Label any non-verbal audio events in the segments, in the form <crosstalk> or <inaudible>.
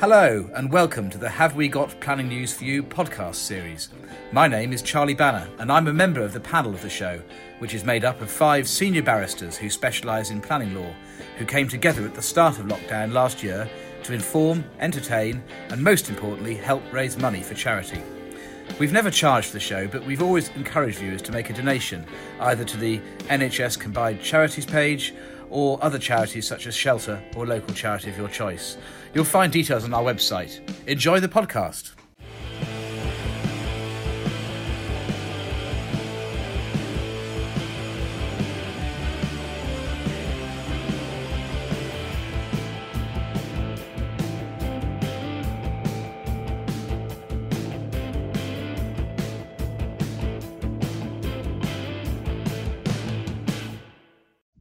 Hello, and welcome to the Have We Got Planning News for You podcast series. My name is Charlie Banner, and I'm a member of the panel of the show, which is made up of five senior barristers who specialise in planning law, who came together at the start of lockdown last year to inform, entertain, and most importantly, help raise money for charity. We've never charged the show, but we've always encouraged viewers to make a donation, either to the NHS Combined Charities page or other charities such as Shelter or local charity of your choice. You'll find details on our website. Enjoy the podcast.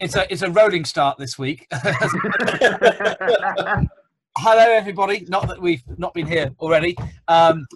It's a it's a rolling start this week. <laughs> Hello, everybody. Not that we've not been here already. Um,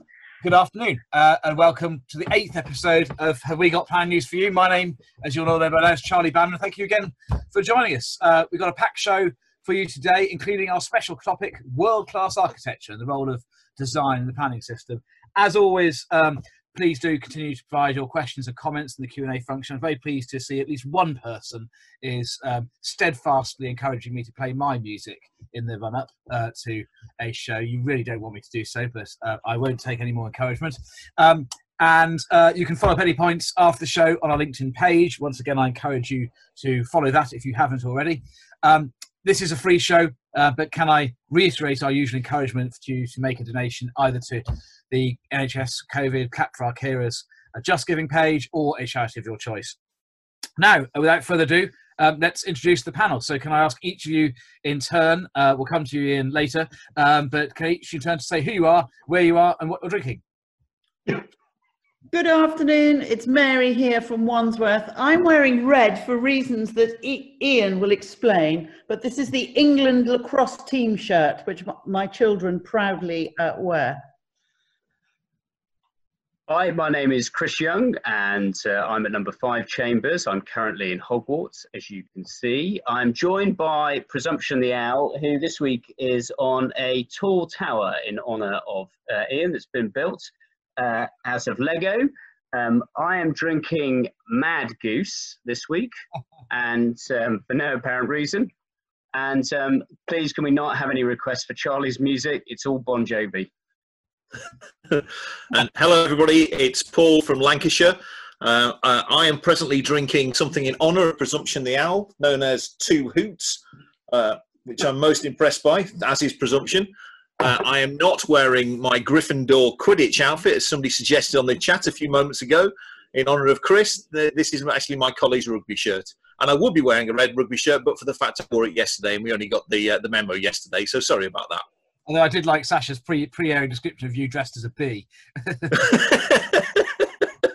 good afternoon, uh, and welcome to the eighth episode of Have We Got Plan News for You? My name, as you'll know, by now is Charlie Banner. Thank you again for joining us. Uh, we've got a packed show for you today, including our special topic: world-class architecture and the role of design in the planning system. As always, um, please do continue to provide your questions and comments in the Q&A function. I'm very pleased to see at least one person is um, steadfastly encouraging me to play my music in the run-up uh, to a show. You really don't want me to do so, but uh, I won't take any more encouragement. Um, and uh, you can follow Penny Points after the show on our LinkedIn page. Once again, I encourage you to follow that if you haven't already. Um, this is a free show, uh, but can I reiterate our usual encouragement for you to make a donation either to the NHS COVID Clap for Our Carers Just Giving page or a charity of your choice. Now, without further ado, um, let's introduce the panel. So, can I ask each of you in turn? Uh, we'll come to you in later, um, but can each you turn to say who you are, where you are, and what you're drinking? Good afternoon, it's Mary here from Wandsworth. I'm wearing red for reasons that I- Ian will explain, but this is the England lacrosse team shirt, which my children proudly uh, wear. Hi, my name is Chris Young, and uh, I'm at number five Chambers. I'm currently in Hogwarts, as you can see. I'm joined by Presumption the Owl, who this week is on a tall tower in honour of uh, Ian that's been built uh, out of Lego. Um, I am drinking Mad Goose this week, <laughs> and um, for no apparent reason. And um, please, can we not have any requests for Charlie's music? It's all Bon Jovi. <laughs> and hello, everybody. It's Paul from Lancashire. Uh, uh, I am presently drinking something in honour of Presumption the Owl, known as Two Hoots, uh, which I'm most impressed by, as is Presumption. Uh, I am not wearing my Gryffindor Quidditch outfit, as somebody suggested on the chat a few moments ago, in honour of Chris. This is actually my colleague's rugby shirt. And I would be wearing a red rugby shirt, but for the fact I wore it yesterday, and we only got the uh, the memo yesterday. So sorry about that. Although I did like Sasha's pre pre airing description of you dressed as a bee. <laughs>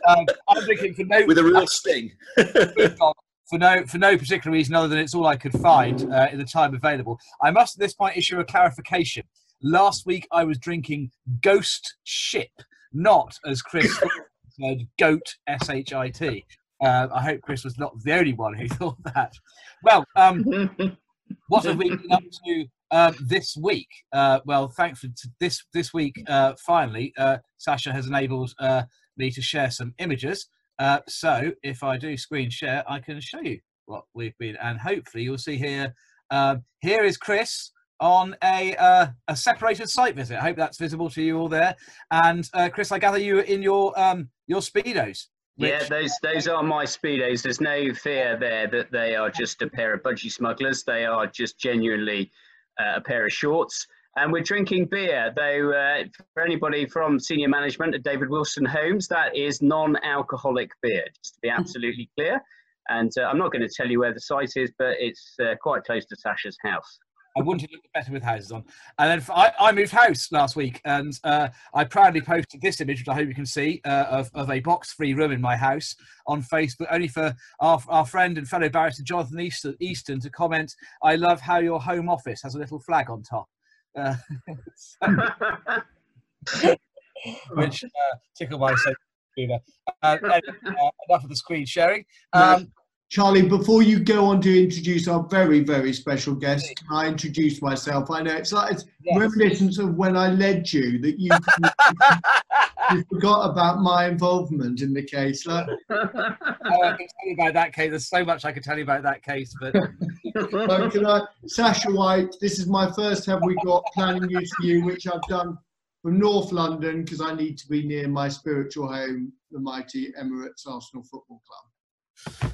um, I'm thinking for no with a real sting. <laughs> for no for no particular reason other than it's all I could find uh, in the time available. I must at this point issue a clarification. Last week I was drinking Ghost Ship, not as Chris <laughs> said, Goat S H I T. Uh, I hope Chris was not the only one who thought that. Well, um, what have we been up to uh, this week? Uh, well, thankfully, this this week, uh, finally, uh, Sasha has enabled uh, me to share some images. Uh, so, if I do screen share, I can show you what we've been, and hopefully, you'll see here. Um, here is Chris on a a separated site visit. I hope that's visible to you all there. And Chris, I gather you in your um, your speedos. Which... Yeah, those those are my speedos. There's no fear there that they are just a pair of budgie smugglers. They are just genuinely a pair of shorts. And we're drinking beer, though. Uh, for anybody from senior management at David Wilson Homes, that is non-alcoholic beer. Just to be absolutely clear. And uh, I'm not going to tell you where the site is, but it's uh, quite close to Sasha's house. I wouldn't have looked better with houses on. And then I, I moved house last week, and uh, I proudly posted this image, which I hope you can see, uh, of, of a box-free room in my house on Facebook, only for our, our friend and fellow barrister Jonathan Easton, Easton to comment, "I love how your home office has a little flag on top," uh, <laughs> <laughs> which uh, tickled my sense. Uh, uh, enough of the screen sharing. Um, Charlie, before you go on to introduce our very, very special guest, can I introduce myself? I know it's like it's Yes. reminiscence of when I led you that you, <laughs> you forgot about my involvement in the case. Like, <laughs> Oh, I can tell you about that case. There's so much I could tell you about that case, but <laughs> can I, Sasha White, this is my first Have We Got planning news for you, which I've done from North London because I need to be near my spiritual home, the mighty Emirates Arsenal Football Club.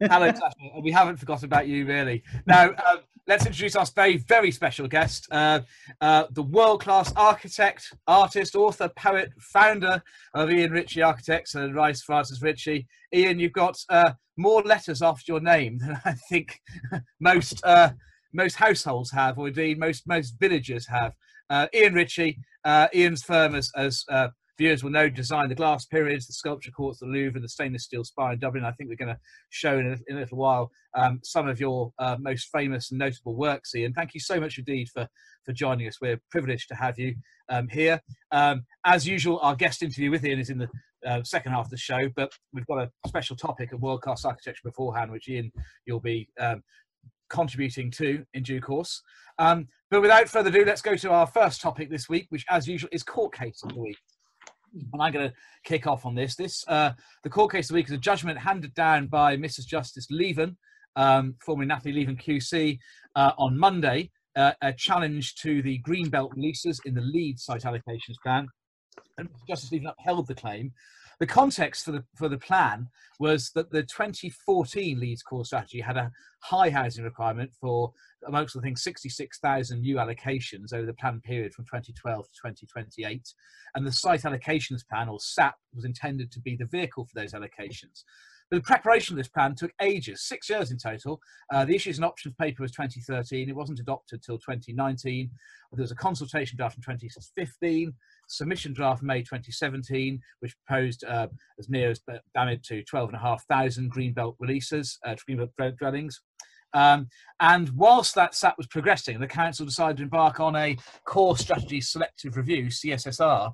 Hello, Sasha. We haven't forgotten about you, really. Now, um, let's introduce our very, very special guest, uh, uh, the world-class architect, artist, author, poet, founder of Ian Ritchie Architects and Rice Francis Ritchie. Ian, you've got uh, more letters after your name than I think <laughs> most uh, most households have, or indeed most most villagers have. Uh, Ian Ritchie, uh, Ian's firm, as, uh, viewers will know, design the glass periods, the sculpture courts, the Louvre, and the stainless steel spire in Dublin. I think we're going to show in a, in a little while um, some of your uh, most famous and notable works, Ian. Thank you so much indeed for, for joining us. We're privileged to have you um, here. Um, as usual, our guest interview with Ian is in the uh, second half of the show, but we've got a special topic of world class architecture beforehand, which Ian you'll be um, contributing to in due course. Um, but without further ado, let's go to our first topic this week, which, as usual, is court case of the week. And I'm going to kick off on this. This uh, the court case of the week is a judgment handed down by Mrs. Justice Lieven, um, formerly Nathalie Lieven QC, uh, on Monday, uh, a challenge to the Greenbelt releases in the Leeds site allocations plan. And Justice Lieven upheld the claim. The context for the for the plan was that the 2014 Leeds core strategy had a high housing requirement for, amongst other things, 66,000 new allocations over the plan period from 2012 to 2028. And the site allocations plan, or SAP, was intended to be the vehicle for those allocations. The preparation of this plan took ages, six years in total. Uh, the issues and options paper was 2013. It wasn't adopted till 2019. There was a consultation draft in 2015 submission draft May 2017, which proposed uh, as near as damn it to 12,500 greenbelt releases, uh, greenbelt dwellings. Um, and whilst that SAP was progressing, the council decided to embark on a core strategy selective review, CSSR,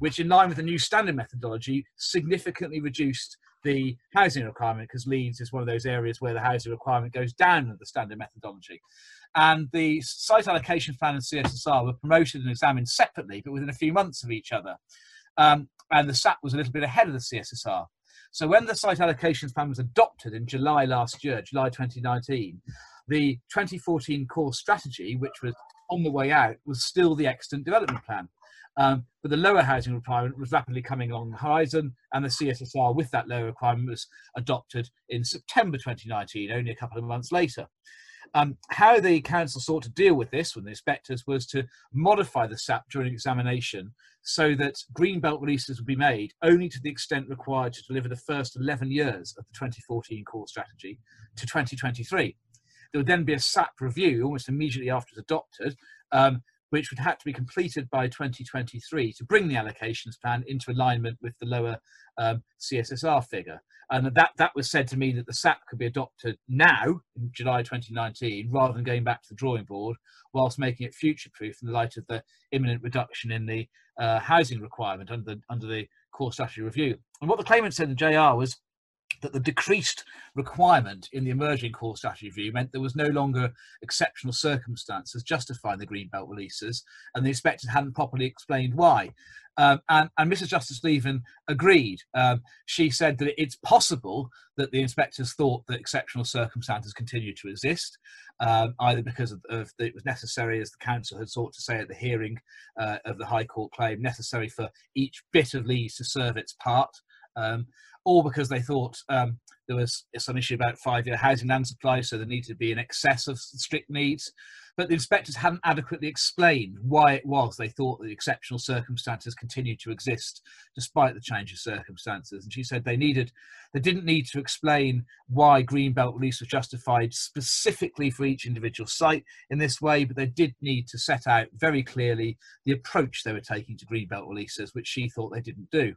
which, in line with the new standard methodology, significantly reduced the housing requirement because Leeds is one of those areas where the housing requirement goes down in the standard methodology. And the site allocation plan and CSSR were promoted and examined separately, but within a few months of each other. Um, and the SAP was a little bit ahead of the CSSR. So when the site allocations plan was adopted in July last year, July 2019, the 2014 core strategy, which was on the way out, was still the extant development plan. Um, but the lower housing requirement was rapidly coming along the horizon, and the CSSR with that lower requirement was adopted in September 2019, only a couple of months later. Um, how the council sought to deal with this with the inspectors was to modify the SAP during examination so that greenbelt releases would be made only to the extent required to deliver the first 11 years of the 2014 core strategy to 2023. There would then be a SAP review almost immediately after it's adopted, um, which would have to be completed by 2023 to bring the allocations plan into alignment with the lower um, CSSR figure. And that, that was said to mean that the SAP could be adopted now, in July 2019, rather than going back to the drawing board, whilst making it future-proof in the light of the imminent reduction in the uh, housing requirement under the, under the core strategy review. And what the claimant said in JR was that the decreased requirement in the emerging core strategy review meant there was no longer exceptional circumstances justifying the greenbelt releases, and the inspectors hadn't properly explained why. Um, and, and, Mrs. Justice Lieven agreed. Um, she said that it's possible that the inspectors thought that exceptional circumstances continued to exist, um, either because of, of the, it was necessary, as the council had sought to say at the hearing uh, of the High Court claim, necessary for each bit of lease to serve its part, or because they thought um, there was some issue about five-year housing land supply, so there needed to be an excess of strict needs. But the inspectors hadn't adequately explained why it was they thought the exceptional circumstances continued to exist despite the change of circumstances. And she said they needed, they didn't need to explain why Greenbelt release was justified specifically for each individual site in this way, but they did need to set out very clearly the approach they were taking to Greenbelt releases, which she thought they didn't do.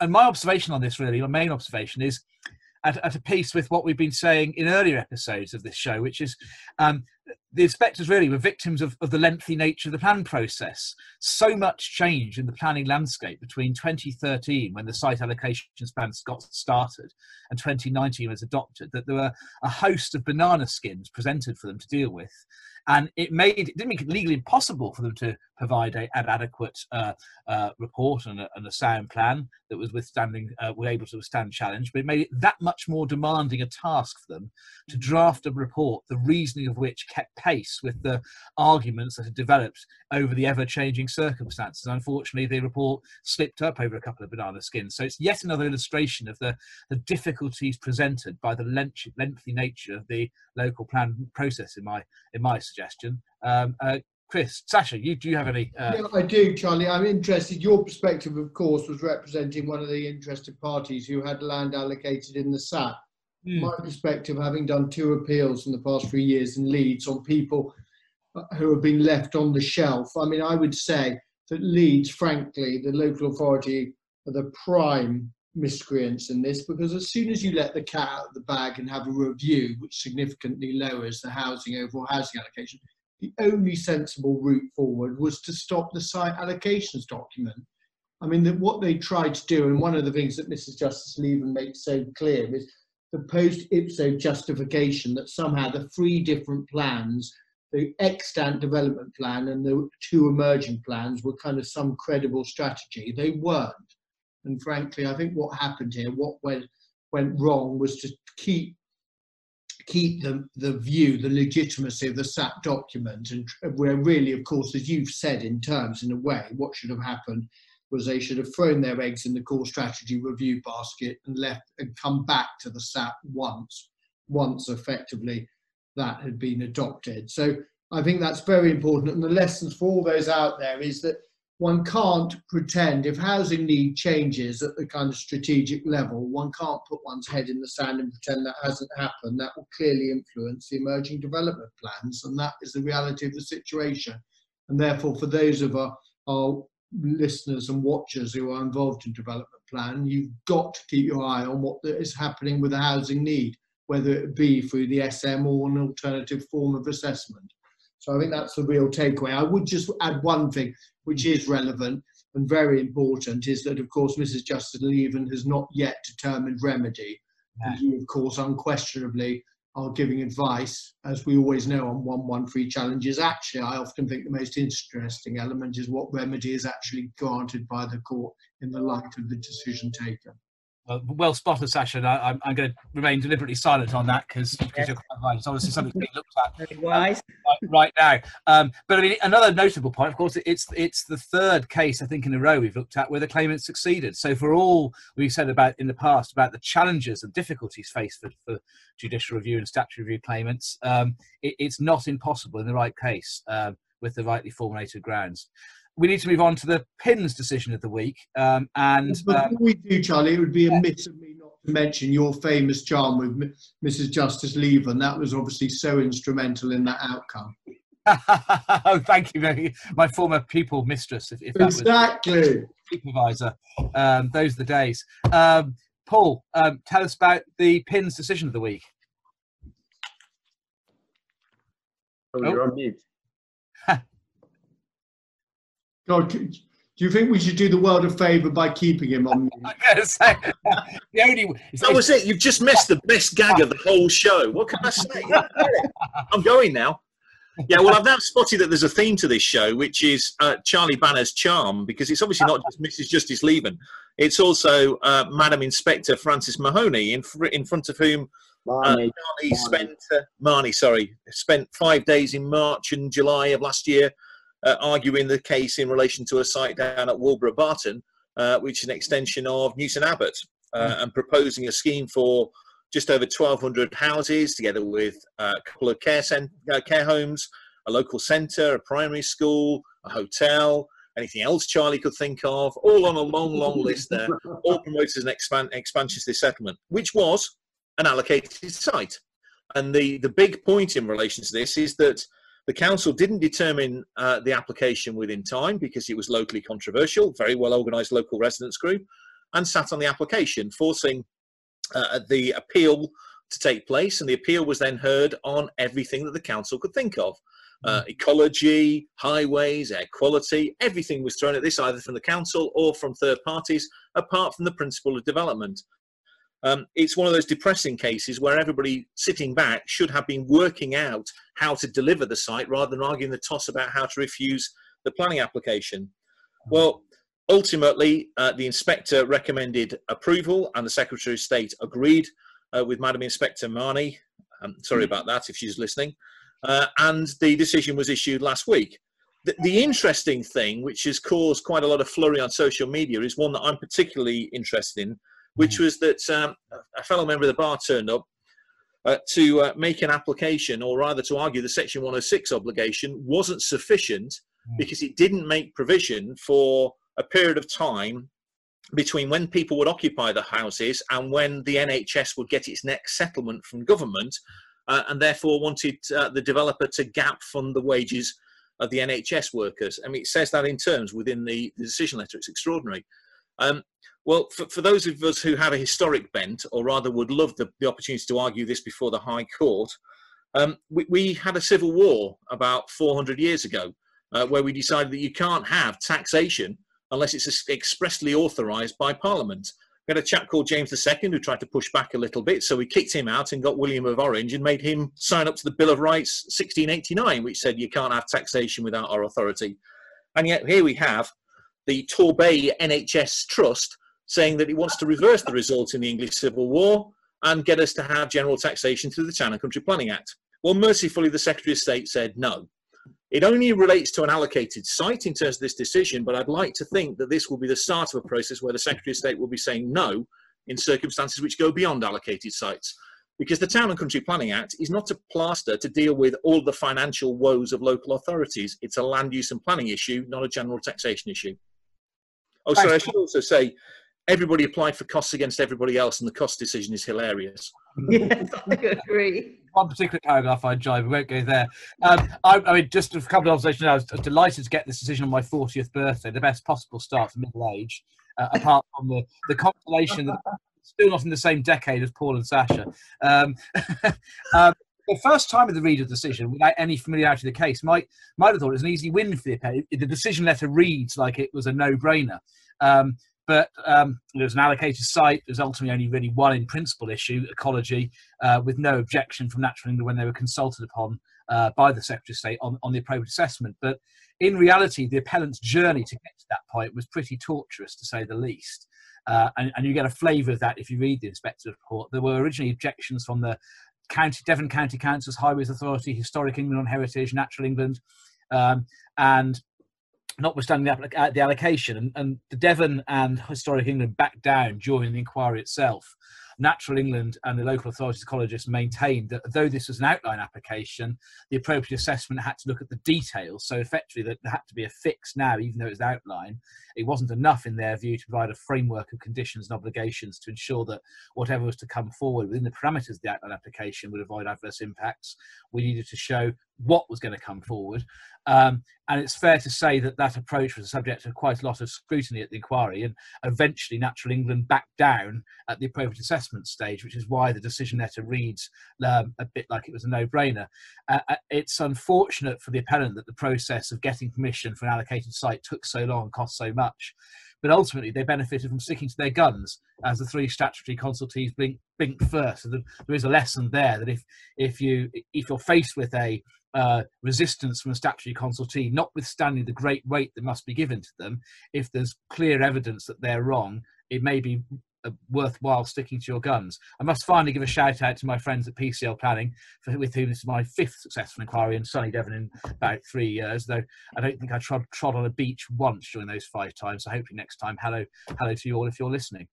And my observation on this, really, my main observation is at, at, a piece with what we've been saying in earlier episodes of this show, which is um, the inspectors really were victims of, of the lengthy nature of the plan process. So much change in the planning landscape between 2013, when the site allocation plan got started, and 2019 was adopted, that there were a host of banana skins presented for them to deal with and it made it didn't make it legally impossible for them to provide a, an adequate uh, uh, report and a, and a, sound plan that was withstanding uh, were able to withstand challenge, but it made it that much more demanding a task for them to draft a report, the reasoning of which kept pace with the arguments that had developed over the ever-changing circumstances. Unfortunately, the report slipped up over a couple of banana skins. So it's yet another illustration of the, the difficulties presented by the lengthy, lengthy nature of the local plan process in my in my suggestion. Um, uh, Chris, Sasha, you do you have any? Uh... Yeah, I do, Charlie. I'm interested. Your perspective, of course, was representing one of the interested parties who had land allocated in the SAP. Mm. My perspective, having done two appeals in the past three years in Leeds on people who have been left on the shelf. I mean, I would say that Leeds, frankly, the local authority are the prime miscreants in this because as soon as you let the cat out of the bag and have a review which significantly lowers the housing overall housing allocation, the only sensible route forward was to stop the site allocations document. I mean, that what they tried to do, and one of the things that Mrs. Justice Lieven makes so clear is the post ipso justification that somehow the three different plans, the extant development plan and the two emerging plans, were kind of some credible strategy. They weren't. And frankly, I think what happened here, what went went wrong, was to keep keep the, the view, the legitimacy of the SAP document, and where really, of course, as you've said in terms, in a way, what should have happened was they should have thrown their eggs in the core strategy review basket and left and come back to the SAP once, once effectively that had been adopted. So I think that's very important. And the lessons for all those out there is that one can't pretend if housing need changes at the kind of strategic level, one can't put one's head in the sand and pretend that hasn't happened. That will clearly influence the emerging development plans, and that is the reality of the situation. And therefore, for those of our, our listeners and watchers who are involved in development plan, you've got to keep your eye on what is happening with the housing need, whether it be through the SM or an alternative form of assessment. So I think that's the real takeaway. I would just add one thing, which is relevant and very important, is that of course Mrs. Justice Lieven has not yet determined remedy. And you, of course, unquestionably are giving advice, as we always know on 113 challenges. Actually, I often think the most interesting element is what remedy is actually granted by the court in the light of the decision taken. Well, well spotted, Sasha. I, am I'm going to remain deliberately silent on that because because you're quite right. It's obviously something being looked at Very wise. Um, right, right, now. Um, but I mean, another notable point, of course, it's it's the third case I think in a row we've looked at where the claimant succeeded. So for all we've said about in the past about the challenges and difficulties faced for, for judicial review and statutory review claimants, um, it, it's not impossible in the right case uh, with the rightly formulated grounds we need to move on to the pins decision of the week. Um, and before um, we do, Charlie, it would be a amiss of me not to mention your famous charm with Mrs. Justice Lieven. That was obviously so instrumental in that outcome. oh, <laughs> thank you very my former pupil mistress, if, if that exactly. was supervisor. Um, those are the days. Um, Paul, um, tell us about the pins decision of the week. Oh, you're oh. on mute. God, do you think we should do the world a favour by keeping him on? I'm going to say the only. That was it. You've just missed the best gag of the whole show. What can I say? <laughs> I'm going now. Yeah, well, I've now spotted that there's a theme to this show, which is uh, Charlie Banner's charm, because it's obviously not just Mrs. Justice Lieven. It's also uh, Madam Inspector Frances Mahoney, in, fr- in front of whom uh, Marnie spent uh, Marnie, sorry, spent five days in March and July of last year uh, arguing the case in relation to a site down at Wolborough Barton, uh, which is an extension of Newton Abbot, uh, mm. and proposing a scheme for just over 1,200 houses, together with uh, a couple of care, cent- uh, care homes, a local centre, a primary school, a hotel, anything else Charlie could think of, all on a long, long list there, <laughs> all promoted an expand- expansion to this settlement, which was an allocated site. And the, the big point in relation to this is that the council didn't determine uh, the application within time because it was locally controversial, very well organised local residents group, and sat on the application, forcing uh, the appeal to take place, and the appeal was then heard on everything that the council could think of. Uh, ecology, highways, air quality, everything was thrown at this either from the council or from third parties, apart from the principle of development. Um, it's one of those depressing cases where everybody sitting back should have been working out how to deliver the site rather than arguing the toss about how to refuse the planning application. Well, ultimately, uh, the inspector recommended approval and the Secretary of State agreed uh, with Madam Inspector Marnie. Um, sorry about that if she's listening. Uh, and the decision was issued last week. The, the, interesting thing, which has caused quite a lot of flurry on social media, is one that I'm particularly interested in, which was that um, a fellow member of the bar turned up uh, to uh, make an application, or rather to argue the Section 106 obligation wasn't sufficient because it didn't make provision for a period of time between when people would occupy the houses and when the NHS would get its next settlement from government, uh, and therefore wanted uh, the developer to gap fund the wages of the NHS workers. I mean, it says that in terms within the, the decision letter. It's extraordinary. Um, well, for, for, those of us who have a historic bent, or rather would love the, the opportunity to argue this before the High Court, um, we, we, had a civil war about 400 years ago uh, where we decided that you can't have taxation unless it's expressly authorised by Parliament. We had a chap called James II who tried to push back a little bit, so we kicked him out and got William of Orange and made him sign up to the Bill of Rights 1689, which said you can't have taxation without our authority. And yet here we have the Torbay NHS Trust saying that it wants to reverse the result in the English Civil War and get us to have general taxation through the Town and Country Planning Act. Well, mercifully, the Secretary of State said no. It only relates to an allocated site in terms of this decision, but I'd like to think that this will be the start of a process where the Secretary of State will be saying no in circumstances which go beyond allocated sites. Because the Town and Country Planning Act is not a plaster to deal with all the financial woes of local authorities. It's a land use and planning issue, not a general taxation issue. Oh, sorry, I should also say everybody applied for costs against everybody else, and the cost decision is hilarious. <laughs> yes, I agree. One particular paragraph I enjoyed, we won't go there. Um, I, I, mean, just a couple of observations. I was delighted to get this decision on my 40th birthday, the best possible start for middle age, uh, apart from the, the consolation that <laughs> still not in the same decade as Paul and Sasha. Um, <laughs> um, the first time of the reader decision, without any familiarity with the case, might might have thought it was an easy win for the appellate. The decision letter reads like it was a no-brainer. Um, but um, there was an allocated site. There's ultimately only really one in principle issue, ecology, uh, with no objection from Natural England when they were consulted upon uh, by the Secretary of State on, on the appropriate assessment. But in reality, the appellant's journey to get to that point was pretty torturous, to say the least. Uh, and, and, you get a flavour of that if you read the inspector's report. There were originally objections from the County, Devon County Council's Highways Authority, Historic England on Heritage, Natural England, um, and notwithstanding the, uh, the allocation, and, and, the Devon and Historic England backed down during the inquiry itself. Natural England and the local authorities ecologists maintained that though this was an outline application, the appropriate assessment had to look at the details. So effectively, there had to be a fix now, even though it was outline. It wasn't enough, in their view, to provide a framework of conditions and obligations to ensure that whatever was to come forward within the parameters of the outline application would avoid adverse impacts. We needed to show what was going to come forward. Um, and it's fair to say that that approach was subject to quite a lot of scrutiny at the inquiry, and eventually Natural England backed down at the appropriate assessment stage, which is why the decision letter reads um, a bit like it was a no-brainer. Uh, uh it's unfortunate for the appellant that the process of getting permission for an allocated site took so long and cost so much, but ultimately they benefited from sticking to their guns as the three statutory consultees blinked, blinked first. So there is a lesson there that if if you if you're faced with a uh, resistance from a statutory consultee, notwithstanding the great weight that must be given to them, if there's clear evidence that they're wrong, it may be uh, worthwhile sticking to your guns. I must finally give a shout out to my friends at PCL Planning, for, with whom this is my fifth successful inquiry in sunny Devon in about three years. Though I don't think I trod, trod on a beach once during those five times. So hopefully next time, hello, hello to you all if you're listening.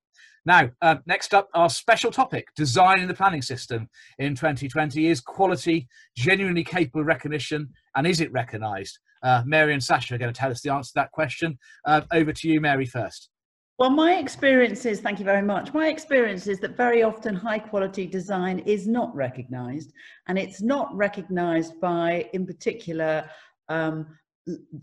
Now, uh, next up, our special topic, design in the planning system in 2020. Is quality genuinely capable recognition and is it recognised? Uh, Mary and Sasha are going to tell us the answer to that question. Uh, over to you, Mary, first. Well, my experience is, thank you very much. My experience is that very often high quality design is not recognised, and it's not recognised by, in particular, um,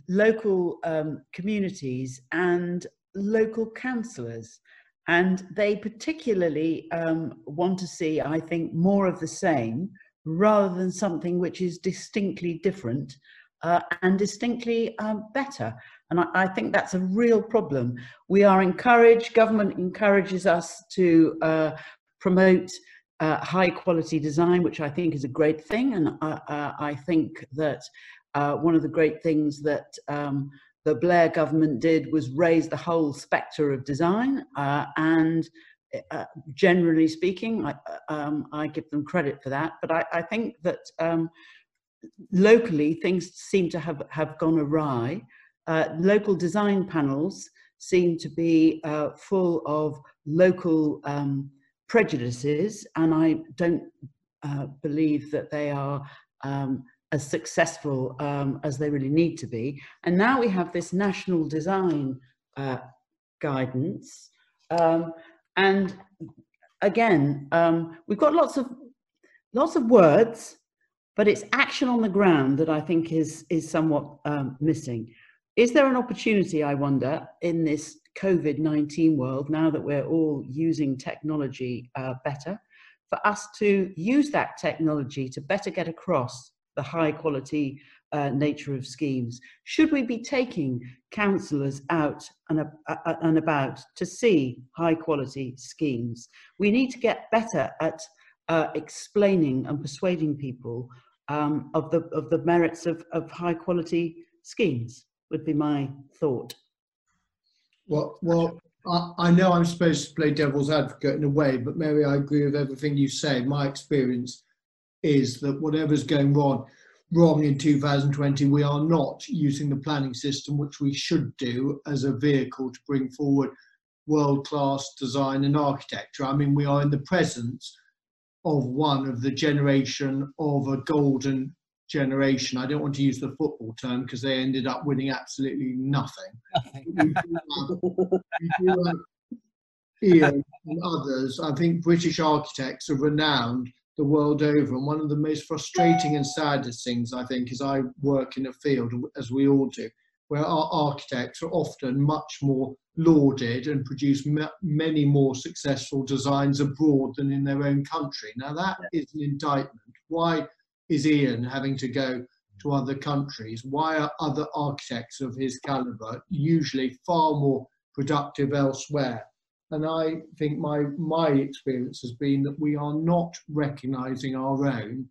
local um, communities and local councillors. And they particularly um, want to see, I think, more of the same rather than something which is distinctly different uh, and distinctly um, better. And I, I, think that's a real problem. We are encouraged, government encourages us to uh, promote uh, high quality design, which I think is a great thing. And I, I think that uh, one of the great things that um, the Blair government did was raise the whole spectre of design. Uh, and uh, generally speaking, I, um, I, give them credit for that. But I, I think that um, locally things seem to have, have gone awry. Uh, local design panels seem to be uh, full of local um, prejudices, and I don't uh, believe that they are um, as successful um, as they really need to be. And now we have this national design uh, guidance. Um, and again, um, we've got lots of lots of words, but it's action on the ground that I think is is somewhat um, missing. Is there an opportunity, I wonder, in this COVID 19 world, now that we're all using technology uh, better, for us to use that technology to better get across the high quality uh, nature of schemes? Should we be taking councillors out and, uh, and about to see high quality schemes? We need to get better at uh, explaining and persuading people um, of, the, of the merits of, of high quality schemes, would be my thought. Well, well, I, I know I'm supposed to play devil's advocate in a way, but Mary, I agree with everything you say. My experience is that whatever's going wrong, wrong in 2020, we are not using the planning system, which we should do as a vehicle to bring forward world-class design and architecture. I mean, we are in the presence of one of the generation of a golden generation. I don't want to use the football term because they ended up winning absolutely nothing. nothing. Ian and others, I think British architects are renowned the world over. And one of the most frustrating and saddest things, I think, is I work in a field, as we all do, where our architects are often much more lauded and produce many more successful designs abroad than in their own country. Now, that is an indictment. Why is Ian having to go to other countries? Why are other architects of his caliber usually far more productive elsewhere? And I think my, my experience has been that we are not recognizing our own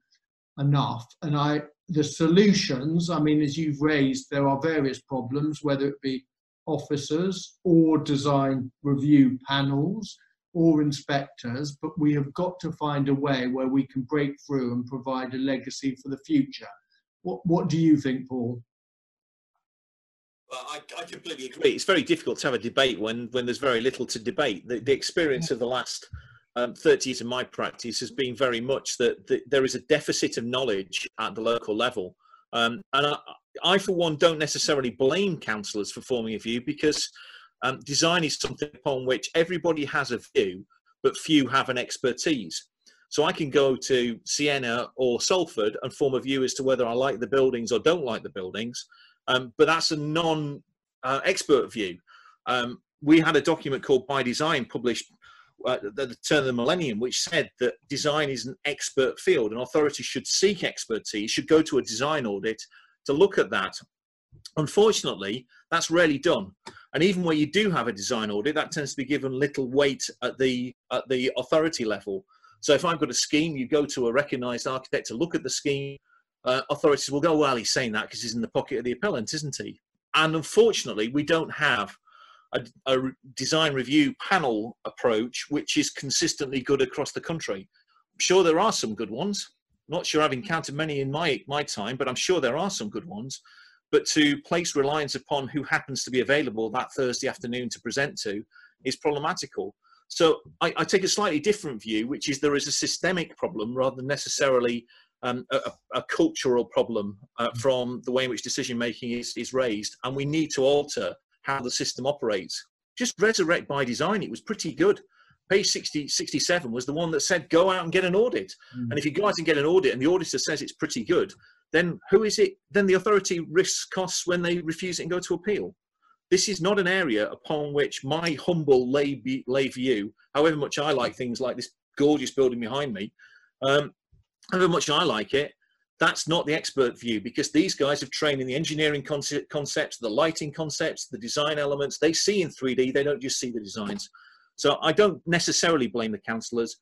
enough. And I, the solutions, I mean, as you've raised, there are various problems, whether it be officers or design review panels or inspectors, but we have got to find a way where we can break through and provide a legacy for the future. What, what do you think, Paul? I, I, completely agree. It's very difficult to have a debate when, when there's very little to debate. The, the experience of the last um, 30 years of my practice has been very much that, that there is a deficit of knowledge at the local level. Um, and I, I, for one, don't necessarily blame councillors for forming a view because um, design is something upon which everybody has a view, but few have an expertise. So I can go to Siena or Salford and form a view as to whether I like the buildings or don't like the buildings, um, but that's a non-expert uh, view. Um, we had a document called By Design published uh, at the turn of the millennium, which said that design is an expert field and authorities should seek expertise, should go to a design audit to look at that. Unfortunately, that's rarely done. And even where you do have a design audit, that tends to be given little weight at the, at the authority level. So if I've got a scheme, you go to a recognised architect to look at the scheme, uh, authorities will go, well, he's saying that because he's in the pocket of the appellant, isn't he? And unfortunately, we don't have a, a, design review panel approach which is consistently good across the country. I'm sure there are some good ones. Not sure I've encountered many in my, my time, but I'm sure there are some good ones. But to place reliance upon who happens to be available that Thursday afternoon to present to is problematical. So I, I take a slightly different view, which is there is a systemic problem rather than necessarily um, a, a, cultural problem uh, mm. from the way in which decision making is, is raised. And we need to alter how the system operates. Just resurrect by design, it was pretty good. Page 60, 67 was the one that said go out and get an audit. Mm. And if you go out and get an audit and the auditor says it's pretty good, then who is it? Then the authority risks costs when they refuse it and go to appeal. this is not an area upon which my humble lay, lay view, however much I like things like this gorgeous building behind me, um, however much I like it, that's not the expert view because these guys have trained in the engineering concept, concepts, the lighting concepts, the design elements. They see in 3D, they don't just see the designs. So I don't necessarily blame the councillors.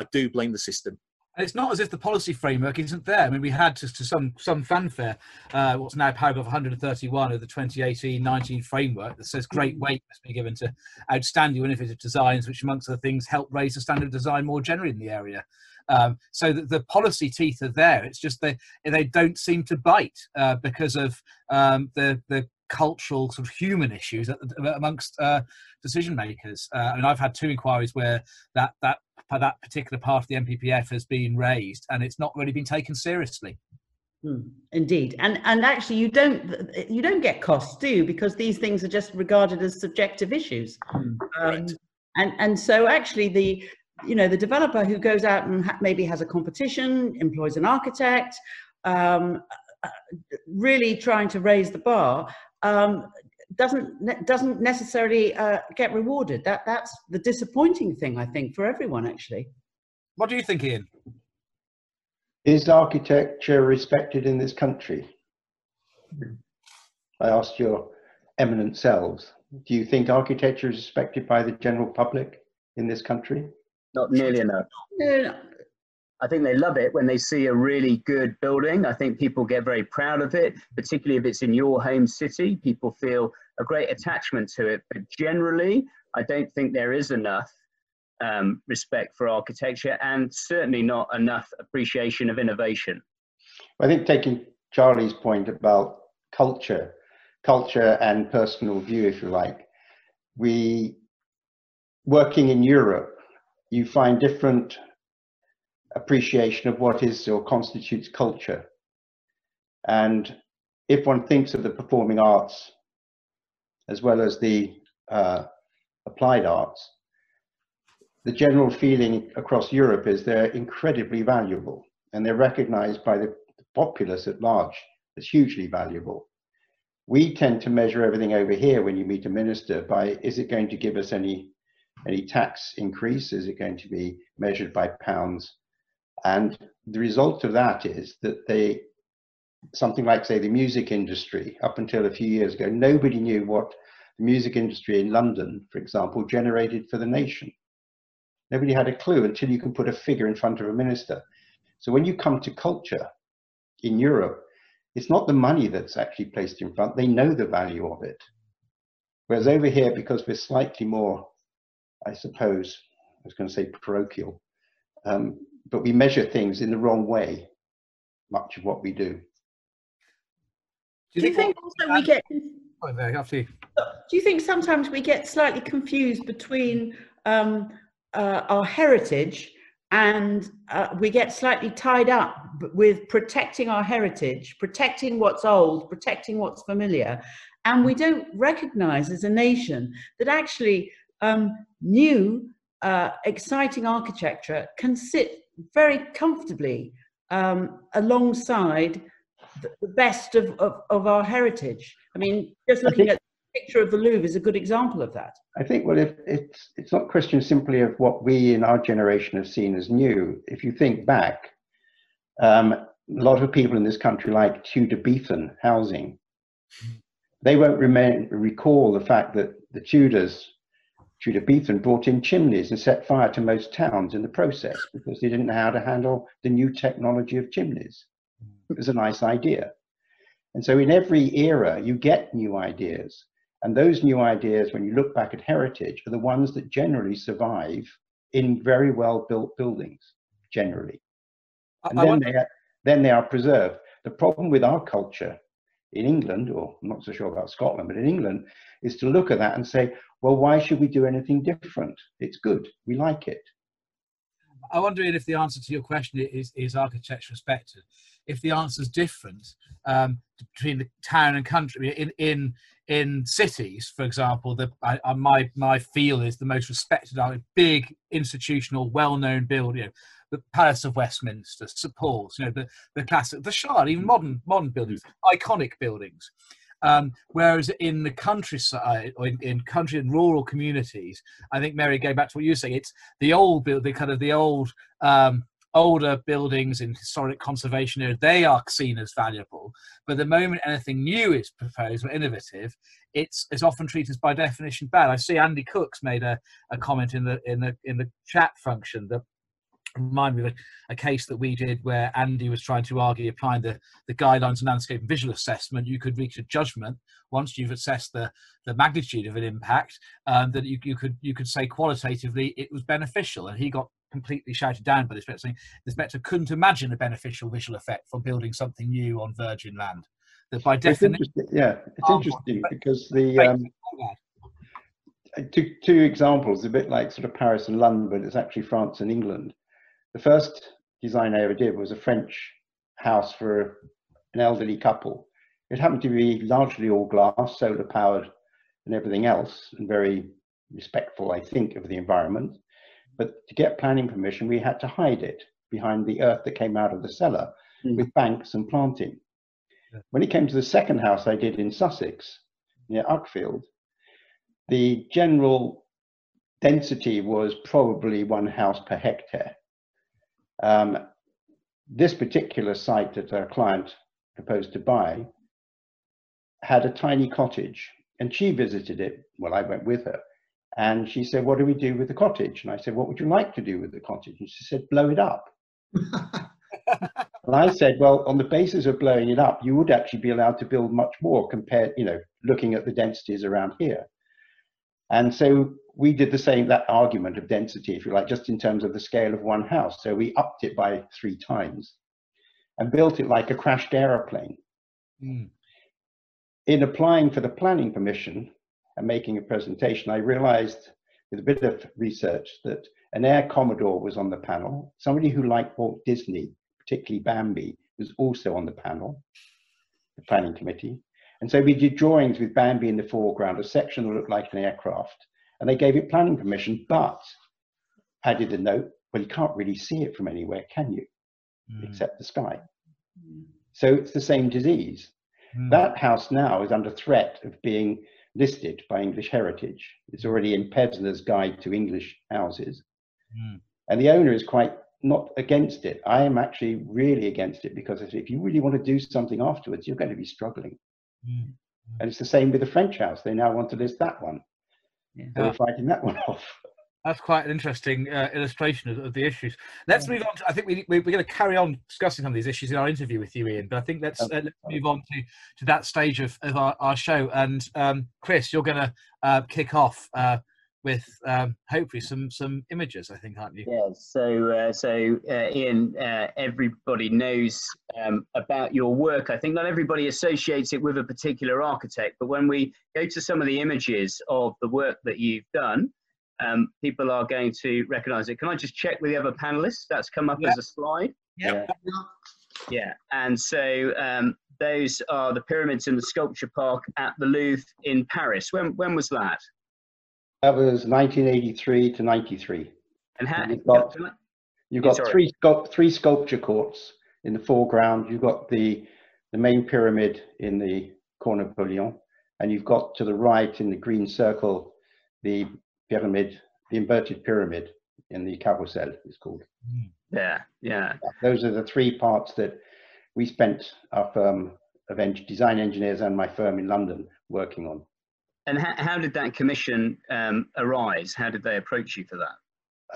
I do blame the system. And it's not as if the policy framework isn't there. I mean, we had to, to some some fanfare uh, what's now paragraph 131 of the 2018-19 framework that says great mm. weight must be given to outstanding innovative designs, which amongst other things help raise the standard of design more generally in the area. Um, so the, the, policy teeth are there. It's just they they don't seem to bite uh, because of um, the the cultural sort of human issues amongst uh, decision makers. Uh, and I've had two inquiries where that that that particular part of the NPPF has been raised, and it's not really been taken seriously. Hmm, indeed, and and actually, you don't you don't get costs, do you? Because these things are just regarded as subjective issues. Hmm, um, and and so actually, the you know the developer who goes out and ha maybe has a competition, employs an architect, um, uh, really trying to raise the bar. Um, doesn't doesn't necessarily uh, get rewarded. That that's the disappointing thing, I think, for everyone. Actually, what do you think, Ian? Is architecture respected in this country? I asked your eminent selves. Do you think architecture is respected by the general public in this country? Not nearly enough. No, I think they love it when they see a really good building. I think people get very proud of it, particularly if it's in your home city. People feel a great attachment to it. But generally, I don't think there is enough um, respect for architecture and certainly not enough appreciation of innovation. I think taking Charlie's point about culture, culture and personal view, if you like, we working in Europe, you find different appreciation of what is or constitutes culture. And if one thinks of the performing arts as well as the uh, applied arts, the general feeling across Europe is they're incredibly valuable and they're recognized by the populace at large as hugely valuable. We tend to measure everything over here when you meet a minister by is it going to give us any any tax increase? Is it going to be measured by pounds? And the result of that is that they, something like, say, the music industry, up until a few years ago, nobody knew what the music industry in London, for example, generated for the nation. Nobody had a clue until you can put a figure in front of a minister. So when you come to culture in Europe, it's not the money that's actually placed in front, they know the value of it. Whereas over here, because we're slightly more, I suppose, I was going to say parochial, um, but we measure things in the wrong way, much of what we do. Do you, do you think, also we get? Oh, do you think sometimes we get slightly confused between um, uh, our heritage and uh, we get slightly tied up with protecting our heritage, protecting what's old, protecting what's familiar, and we don't recognise as a nation that actually um, new, uh, exciting architecture can sit very comfortably um, alongside the, the best of, of, of, our heritage. I mean, just looking think, at the picture of the Louvre is a good example of that. I think, well, if it's, it's not a question simply of what we in our generation have seen as new. If you think back, um, a lot of people in this country like Tudorbethan housing. They won't remain, recall the fact that the Tudors Tudorbethan brought in chimneys and set fire to most towns in the process because they didn't know how to handle the new technology of chimneys. It was a nice idea. And so in every era, you get new ideas. And those new ideas, when you look back at heritage, are the ones that generally survive in very well built buildings, generally. And then, they are, then they are preserved. The problem with our culture in England, or I'm not so sure about Scotland, but in England, is to look at that and say, well, why should we do anything different? It's good. We like it. I wonder if the answer to your question is, is architecture respected. If the answer is different um, between the town and country, in in in cities, for example, the I, my my feel is the most respected are big institutional, well-known building, you know, the Palace of Westminster, St Paul's, you know, the the classic, the Shard, even modern modern buildings, iconic buildings. Um, whereas in the countryside or in, in, country and rural communities, I think Mary, going back to what you say, it's the old building, kind of the old um, older buildings in historic conservation areas, they are seen as valuable. But the moment anything new is proposed or innovative, it's, it's often treated as by definition bad. I see Andy Cooks made a, a comment in the in the in the chat function that remind me of a, a, case that we did where Andy was trying to argue applying the, the guidelines of landscape and visual assessment, you could reach a judgment once you've assessed the, the magnitude of an impact um, that you, you could you could say qualitatively it was beneficial and he got completely shouted down by the inspector saying the inspector couldn't imagine a beneficial visual effect from building something new on virgin land. That by definition, yeah, it's oh, interesting because the um, two two examples, a bit like sort of Paris and London, but it's actually France and England. The first design I ever did was a French house for an elderly couple. It happened to be largely all glass, solar powered, and everything else, and very respectful, I think, of the environment. But to get planning permission, we had to hide it behind the earth that came out of the cellar mm. with banks and planting. Yeah. When it came to the second house I did in Sussex, near Uckfield, the general density was probably one house per hectare. Um, this particular site that our client proposed to buy had a tiny cottage and she visited it. Well, I went with her and she said, What do we do with the cottage? And I said, What would you like to do with the cottage? And she said, Blow it up. <laughs> and I said, Well, on the basis of blowing it up, you would actually be allowed to build much more compared, you know, looking at the densities around here. And so we did the same, that argument of density, if you like, just in terms of the scale of one house. So we upped it by three times and built it like a crashed aeroplane. Mm. In applying for the planning permission, and making a presentation, I realized with a bit of research that an Air Commodore was on the panel. Somebody who liked Walt Disney, particularly Bambi, was also on the panel, the planning committee. And so we did drawings with Bambi in the foreground, a section that looked like an aircraft, and they gave it planning permission, but added a note, well, you can't really see it from anywhere, can you? Mm. Except the sky. Mm. So it's the same disease. Mm. That house now is under threat of being listed by English Heritage. It's already in Pevsner's Guide to English Houses. Mm. And the owner is quite not against it. I am actually really against it because if you really want to do something afterwards, you're going to be struggling. Mm. And it's the same with the French house. They now want to list that one. Yeah. So we're fighting that one <laughs> off. That's quite an interesting uh, illustration of, of, the issues. Let's move on. To, I think we, we, are going to carry on discussing some of these issues in our interview with you, Ian. But I think let's, uh, let's move on to, to that stage of, of our, our show. And um, Chris, you're going to uh, kick off uh, with um, hopefully some some images. I think, aren't you? Yeah. So uh, so uh, Ian, everybody knows um, about your work. I think not everybody associates it with a particular architect, but when we go to some of the images of the work that you've done um, people are going to recognize it. Can I just check with the other panelists? That's come up as a slide. Yeah. Yeah, and so um, those are the pyramids in the sculpture park at the Louvre in Paris. When when was that? That was 1983 to 93. And how? you've got, you've got three three sculpture courts in the foreground. You've got the the main pyramid in the Cour Napoléon, and you've got to the right in the green circle the pyramid, the inverted pyramid in the carousel is called. Mm. Yeah, yeah. Those are the three parts that we spent our firm of design engineers and my firm in London working on. And how, how did that commission um, arise? How did they approach you for that?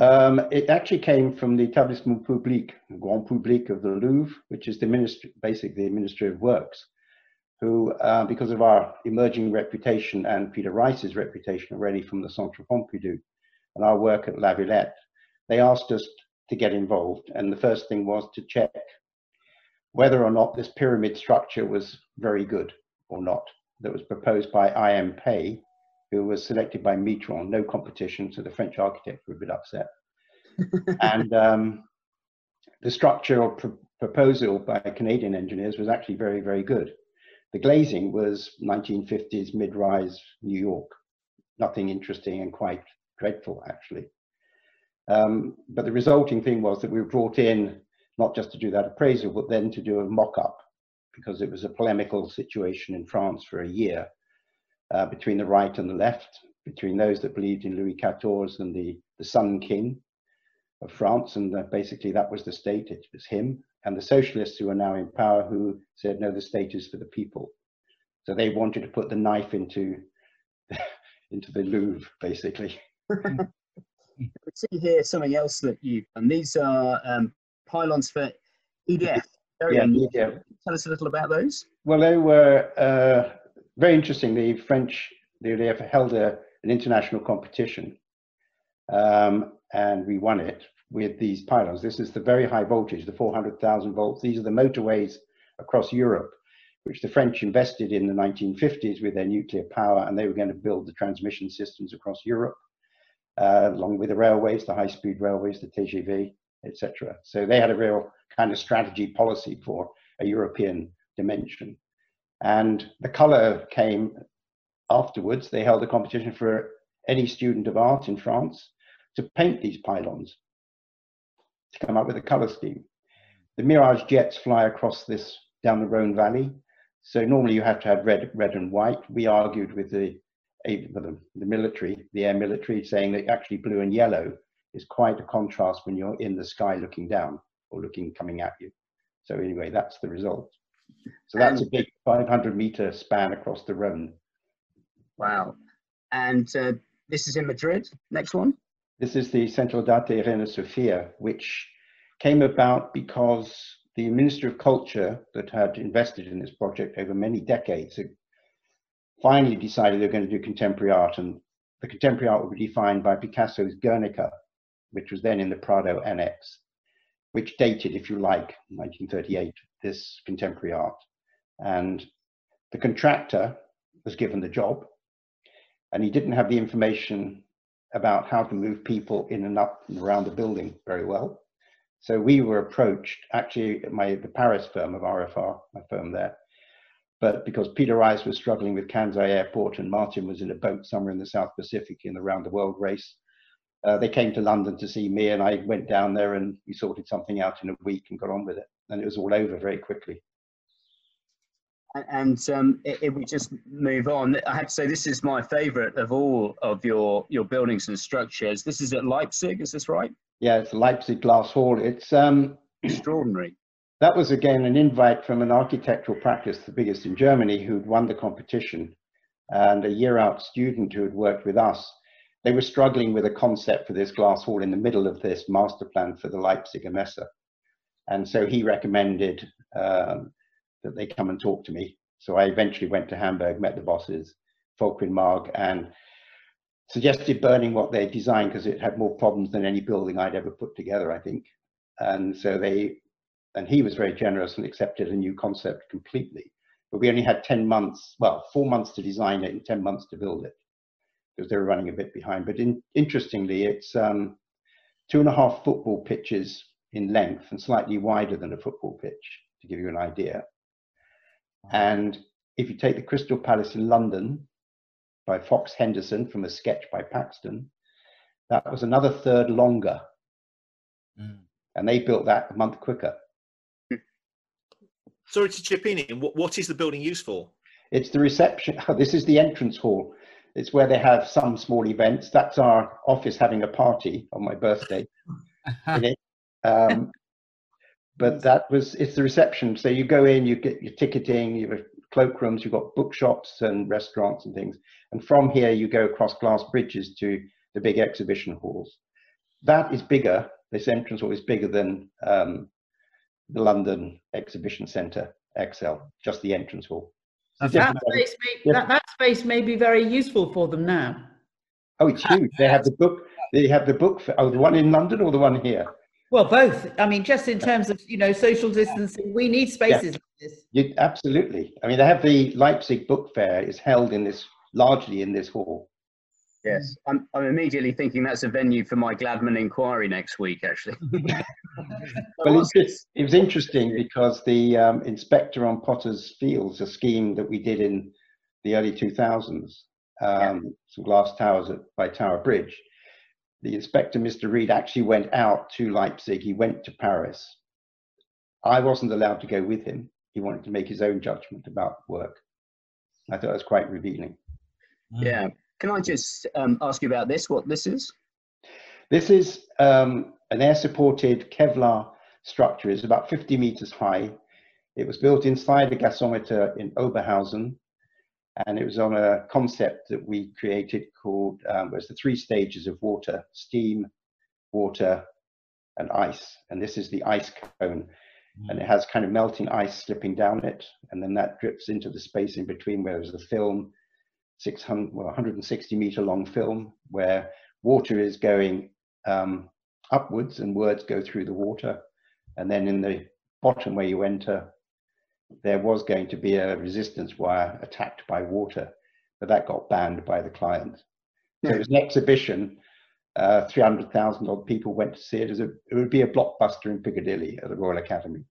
Um, it actually came from the Établissement Public, Grand Public of the Louvre, which is the ministry, basically the Ministry of Works who, uh, because of our emerging reputation and Peter Rice's reputation already from the Centre Pompidou and our work at La Villette, they asked us to get involved. And the first thing was to check whether or not this pyramid structure was very good or not. That was proposed by I.M. Pei, who was selected by Mitterrand, no competition, so the French architects were a bit upset. <laughs> and um, the structural pr proposal by Canadian engineers was actually very, very good. The glazing was 1950s mid-rise New York. Nothing interesting and quite dreadful, actually. Um, but the resulting thing was that we were brought in not just to do that appraisal, but then to do a mock-up because it was a polemical situation in France for a year uh, between the right and the left, between those that believed in Louis XIV and the, the Sun King of France. And uh, basically, that was the state, it was him. And the socialists who are now in power who said, no, the state is for the people. So they wanted to put the knife into, <laughs> into the Louvre, basically. <laughs> We see here something else that you've done. These are um, pylons for EDF. Very Yeah. Tell us a little about those. Well, they were uh, very interesting. The French, they, they have held a, an international competition, um, and we won it with these pylons. This is the very high voltage, the 400,000 volts. These are the motorways across Europe, which the French invested in the 1950s with their nuclear power, and they were going to build the transmission systems across Europe, uh, along with the railways, the high-speed railways, the TGV, etc. So they had a real kind of strategy policy for a European dimension. And the color came afterwards. They held a competition for any student of art in France to paint these pylons to come up with a color scheme. The Mirage jets fly across this down the Rhone Valley. So normally you have to have red, red and white. We argued with the, the, the military, the air military, saying that actually blue and yellow is quite a contrast when you're in the sky looking down or looking coming at you. So anyway, that's the result. So that's a big 500 meter span across the Rhone. Wow. And uh, this is in Madrid. Next one. This is the Centro d'Arte Reina Sofia, which came about because the Minister of Culture that had invested in this project over many decades had finally decided they were going to do contemporary art. And the contemporary art would be defined by Picasso's Guernica, which was then in the Prado Annex, which dated, if you like, 1938, this contemporary art. And the contractor was given the job, and he didn't have the information about how to move people in and up and around the building very well. So we were approached, actually, my the Paris firm of RFR, my firm there, but because Peter Rice was struggling with Kansai Airport and Martin was in a boat somewhere in the South Pacific in the round the world race, uh, they came to London to see me, and I went down there and we sorted something out in a week and got on with it, and it was all over very quickly. And- um, if we just move on, I have to say this is my favourite of all of your your buildings and structures. This is at Leipzig. Is this right? Yeah, it's Leipzig Glass Hall. It's um, <clears throat> Extraordinary. that was again an invite from an architectural practice, the biggest in Germany, who'd won the competition, and a year out student who had worked with us. They were struggling with a concept for this glass hall in the middle of this master plan for the Leipziger Messe. And so he recommended um, that they come and talk to me. So I eventually went to Hamburg, met the bosses, Volkwin Marg, and suggested burning what they designed because it had more problems than any building I'd ever put together, I think. And so they, and he was very generous and accepted a new concept completely. But we only had 10 months, well, four months to design it and 10 months to build it because they were running a bit behind. But in, interestingly, it's um, two and a half football pitches in length and slightly wider than a football pitch, to give you an idea. And if you take the Crystal Palace in London by Fox Henderson from a sketch by Paxton, that was another third longer. Mm. And they built that a month quicker. Sorry to chip in. What, what is the building used for? It's the reception. <laughs> This is the entrance hall. It's where they have some small events. That's our office having a party on my birthday. in <laughs> it. Um, but that was it's the reception. So you go in, you get your ticketing, you have cloakrooms, you've got bookshops and restaurants and things. And from here, you go across glass bridges to the big exhibition halls. That is bigger. This entrance hall is bigger than um, the London Exhibition Centre Excel, just the entrance hall. That space, may, that, that space may be very useful for them now. Oh, it's huge. They have the book. They have the book. For, oh, the one in London or the one here? Well, both. I mean, just in terms of you know social distancing, we need spaces like this. You, absolutely. I mean, they have the Leipzig Book Fair is held in this largely in this hall. Yes. I'm, I'm immediately thinking that's a venue for my Gladman inquiry next week, actually. <laughs> Well, it's, it's, it was interesting because the um, inspector on Potter's Fields, a scheme that we did in the early 2000s, um, some glass towers at, by Tower Bridge. The inspector, Mr. Reed, actually went out to Leipzig. He went to Paris. I wasn't allowed to go with him he wanted to make his own judgment about work. I thought that was quite revealing. Yeah. Can I just um, ask you about this? What this is? This is um, an air-supported Kevlar structure. It's about 50 meters high. It was built inside a gasometer in Oberhausen, and it was on a concept that we created called um, was the three stages of water: steam, water, and ice. And this is the ice cone, and it has kind of melting ice slipping down it, and then that drips into the space in between where there's the film, 600, well, 160 meter long film, where water is going um, upwards and words go through the water. And then in the bottom where you enter, there was going to be a resistance wire attacked by water, but that got banned by the client. So it was an exhibition. Uh, 300,000 odd people went to see it as a, it would be a blockbuster in Piccadilly at the Royal Academy.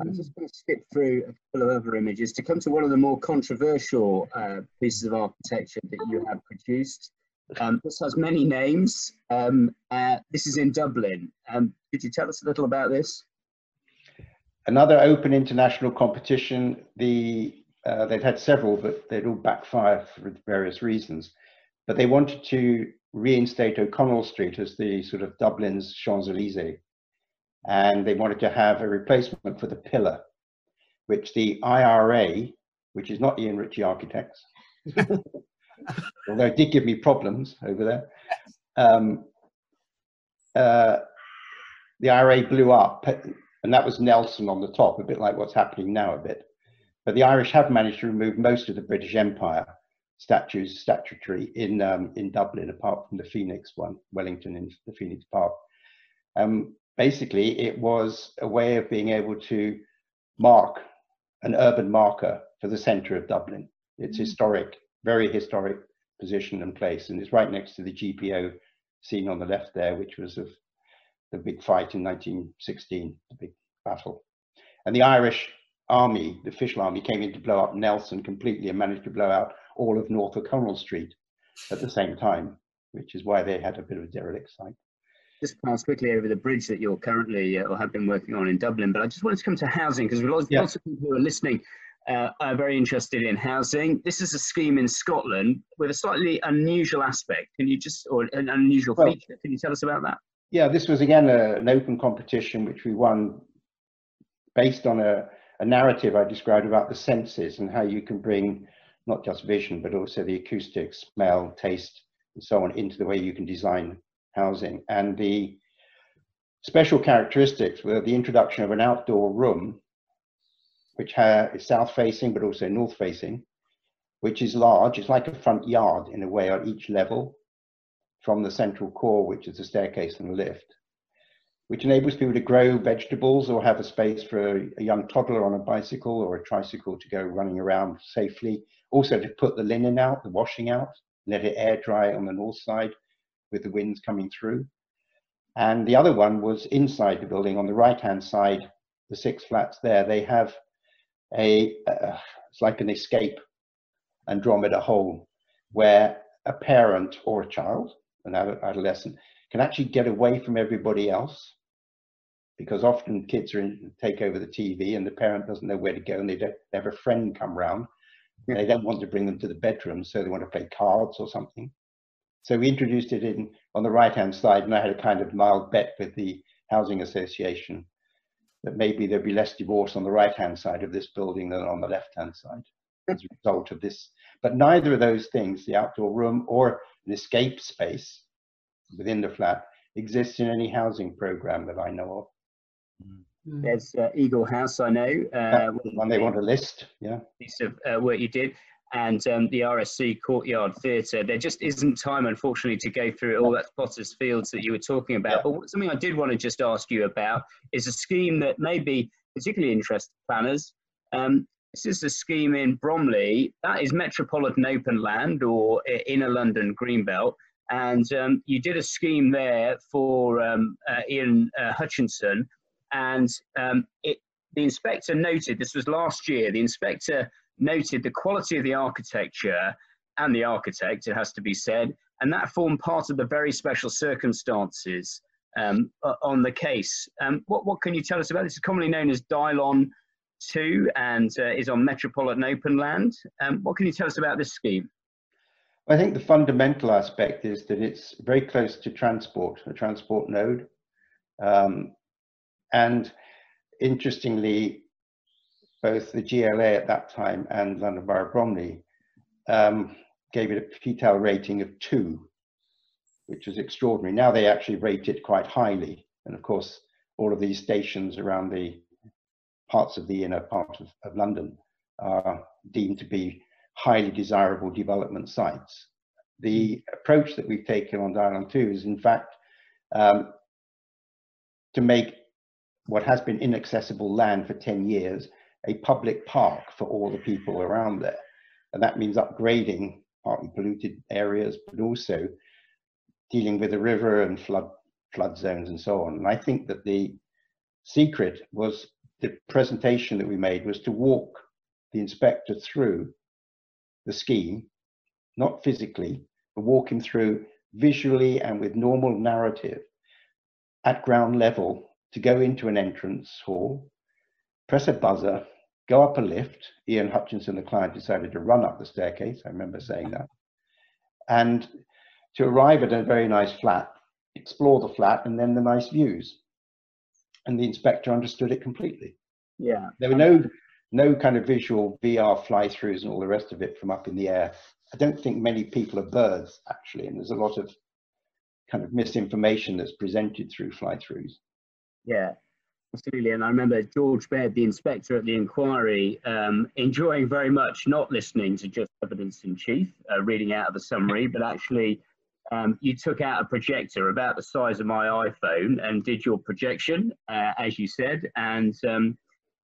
I'm just going to skip through a couple of other images to come to one of the more controversial uh, pieces of architecture that you have produced. Um, this has many names. Um, uh, this is in Dublin. Um, could you tell us a little about this? Another open international competition. The uh, they've had several, but they'd all backfire for various reasons. But they wanted to reinstate O'Connell Street as the sort of Dublin's Champs Elysees, and they wanted to have a replacement for the pillar, which the IRA, which is not Ian Ritchie Architects, <laughs> although it did give me problems over there. Um, uh, the IRA blew up, and that was Nelson on the top, a bit like what's happening now a bit. But the Irish have managed to remove most of the British Empire statues, statuary in um, in Dublin, apart from the Phoenix one, Wellington in the Phoenix Park. Um, basically, it was a way of being able to mark an urban marker for the centre of Dublin. It's mm. historic, very historic position and place, and it's right next to the GPO seen on the left there, which was of the big fight in 1916, the big battle. And the Irish army, the official army, came in to blow up Nelson completely and managed to blow out all of North O'Connell Street at the same time, which is why they had a bit of a derelict site. Just pass quickly over the bridge that you're currently uh, or have been working on in Dublin, but I just wanted to come to housing because lots, yeah. lots of people who are listening uh, are very interested in housing. This is a scheme in Scotland with a slightly unusual aspect. Can you just, or an unusual well, feature, can you tell us about that? Yeah, this was again a, an open competition which we won based on a, a narrative I described about the senses and how you can bring not just vision, but also the acoustics, smell, taste, and so on into the way you can design housing. And the special characteristics were the introduction of an outdoor room, which is south facing, but also north facing, which is large. It's like a front yard in a way on each level from the central core, which is the staircase and the lift, which enables people to grow vegetables or have a space for a, a young toddler on a bicycle or a tricycle to go running around safely. Also to put the linen out, the washing out, let it air dry on the north side with the winds coming through. And the other one was inside the building on the right hand side, the six flats there, they have a, uh, it's like an escape Andromeda hole where a parent or a child an adolescent can actually get away from everybody else because often kids are in, take over the TV and the parent doesn't know where to go and they, don't, they have a friend come round. They don't want to bring them to the bedroom, so they want to play cards or something. So we introduced it in on the right hand side, and I had a kind of mild bet with the housing association that maybe there'd be less divorce on the right hand side of this building than on the left hand side as a result of this. But neither of those things, the outdoor room or an escape space within the flat exists in any housing program that I know of. Mm. There's uh, Eagle House, I know. Uh, one they want to list, yeah. Piece of uh, work you did. And um, the RSC Courtyard Theatre. There just isn't time, unfortunately, to go through all that Potter's Fields that you were talking about. Yeah. But something I did want to just ask you about is a scheme that may be particularly interest planners. Um, this is a scheme in Bromley. That is Metropolitan Open Land or Inner London Greenbelt. And um, you did a scheme there for um, uh, Ian uh, Hutchinson. And um, it, the inspector noted, this was last year, the inspector noted the quality of the architecture and the architect, it has to be said, and that formed part of the very special circumstances um, on the case. Um, what, what can you tell us about this? It's commonly known as Dylon two and uh, is on Metropolitan Open Land. Um, what can you tell us about this scheme? I think the fundamental aspect is that it's very close to transport, a transport node. Um, and interestingly, both the GLA at that time and London Borough of Bromley um, gave it a PTAL rating of two, which was extraordinary. Now they actually rate it quite highly. And of course, all of these stations around the parts of the inner part of, of London are deemed to be highly desirable development sites. The approach that we've taken on Dylon 2 is in fact um, to make what has been inaccessible land for 10 years a public park for all the people around there. And that means upgrading partly polluted areas, but also dealing with the river and flood flood zones and so on. And I think that the secret was the presentation that we made was to walk the inspector through the scheme, not physically, but walk him through visually and with normal narrative at ground level to go into an entrance hall, press a buzzer, go up a lift. Ian Hutchinson, the client, decided to run up the staircase. I remember saying that. And to arrive at a very nice flat, explore the flat, and then the nice views. And the inspector understood it completely. Yeah. There were no no kind of visual VR fly-throughs and all the rest of it from up in the air. I don't think many people are birds actually, and there's a lot of kind of misinformation that's presented through fly-throughs. Yeah, absolutely. And I remember George Baird, the inspector at the inquiry, um, enjoying very much not listening to just evidence in chief, uh, reading out of the summary, but actually um, you took out a projector about the size of my iPhone and did your projection, uh, as you said, and, um,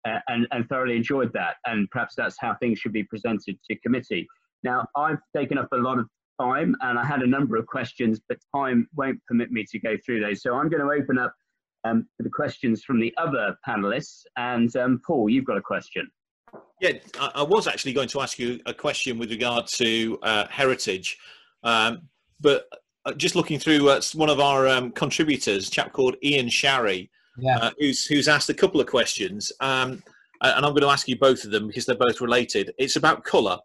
uh, and and thoroughly enjoyed that. And perhaps that's how things should be presented to committee. Now, I've taken up a lot of time, and I had a number of questions, but time won't permit me to go through those. So I'm going to open up um, the questions from the other panelists. And um, Paul, you've got a question. Yeah, I, I was actually going to ask you a question with regard to uh, heritage. Um, but uh, just looking through uh, one of our um, contributors, a chap called Ian Shary, Yeah. uh, who's who's asked a couple of questions, um, and I'm going to ask you both of them because they're both related. It's about colour,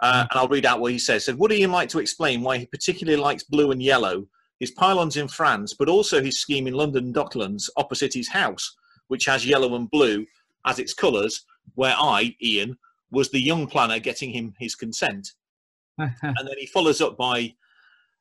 uh, and I'll read out what he says. So, would Ian like to explain why he particularly likes blue and yellow? His pylons in France, but also his scheme in London Docklands opposite his house, which has yellow and blue as its colours, where I, Ian, was the young planner getting him his consent. <laughs> and then he follows up by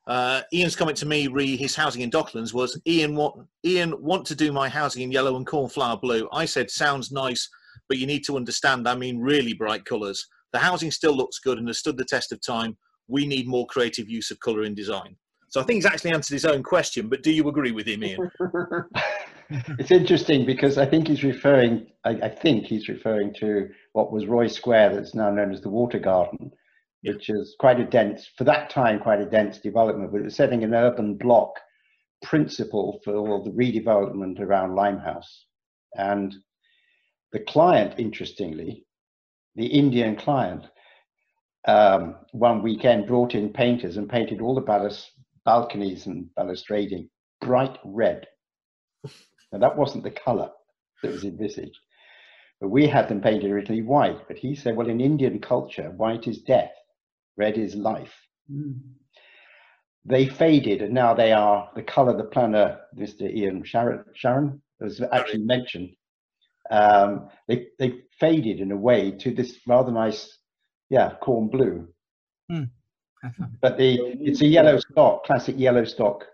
uh, Ian's comment to me re his housing in Docklands was Ian want Ian want to do my housing in yellow and cornflower blue. I said sounds nice, but you need to understand I mean really bright colours. The housing still looks good and has stood the test of time. We need more creative use of colour in design. So I think he's actually answered his own question, but do you agree with him, Ian? <laughs> it's interesting because I think he's referring, I, I, think he's referring to what was Roy Square, that's now known as the Water Garden, Yeah. which is quite a dense, for that time, quite a dense development, but it was setting an urban block principle for all the redevelopment around Limehouse. And the client, interestingly, the Indian client, um, one weekend brought in painters and painted all the balus- balconies and balustrading bright red. Now that wasn't the colour that was envisaged. But we had them painted originally white. But he said, well, in Indian culture, white is death, red is life. They faded, and now they are the colour the planner, Mr. Ian Sharon, Sharon was actually mentioned. Um, they they faded in a way to this rather nice, yeah, corn blue. But the it's a yellow stock, classic yellow stock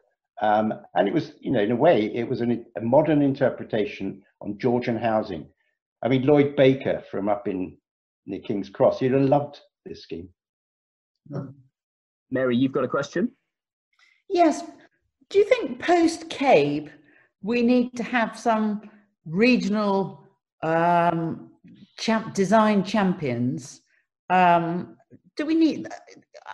um, and it was, you know, in a way, it was an, a modern interpretation on Georgian housing. I mean, Lloyd Baker from up in near King's Cross, he'd have loved this scheme. Mary, you've got a question? Yes. Do you think post CABE we need to have some regional um, champ- design champions? Um, do we need?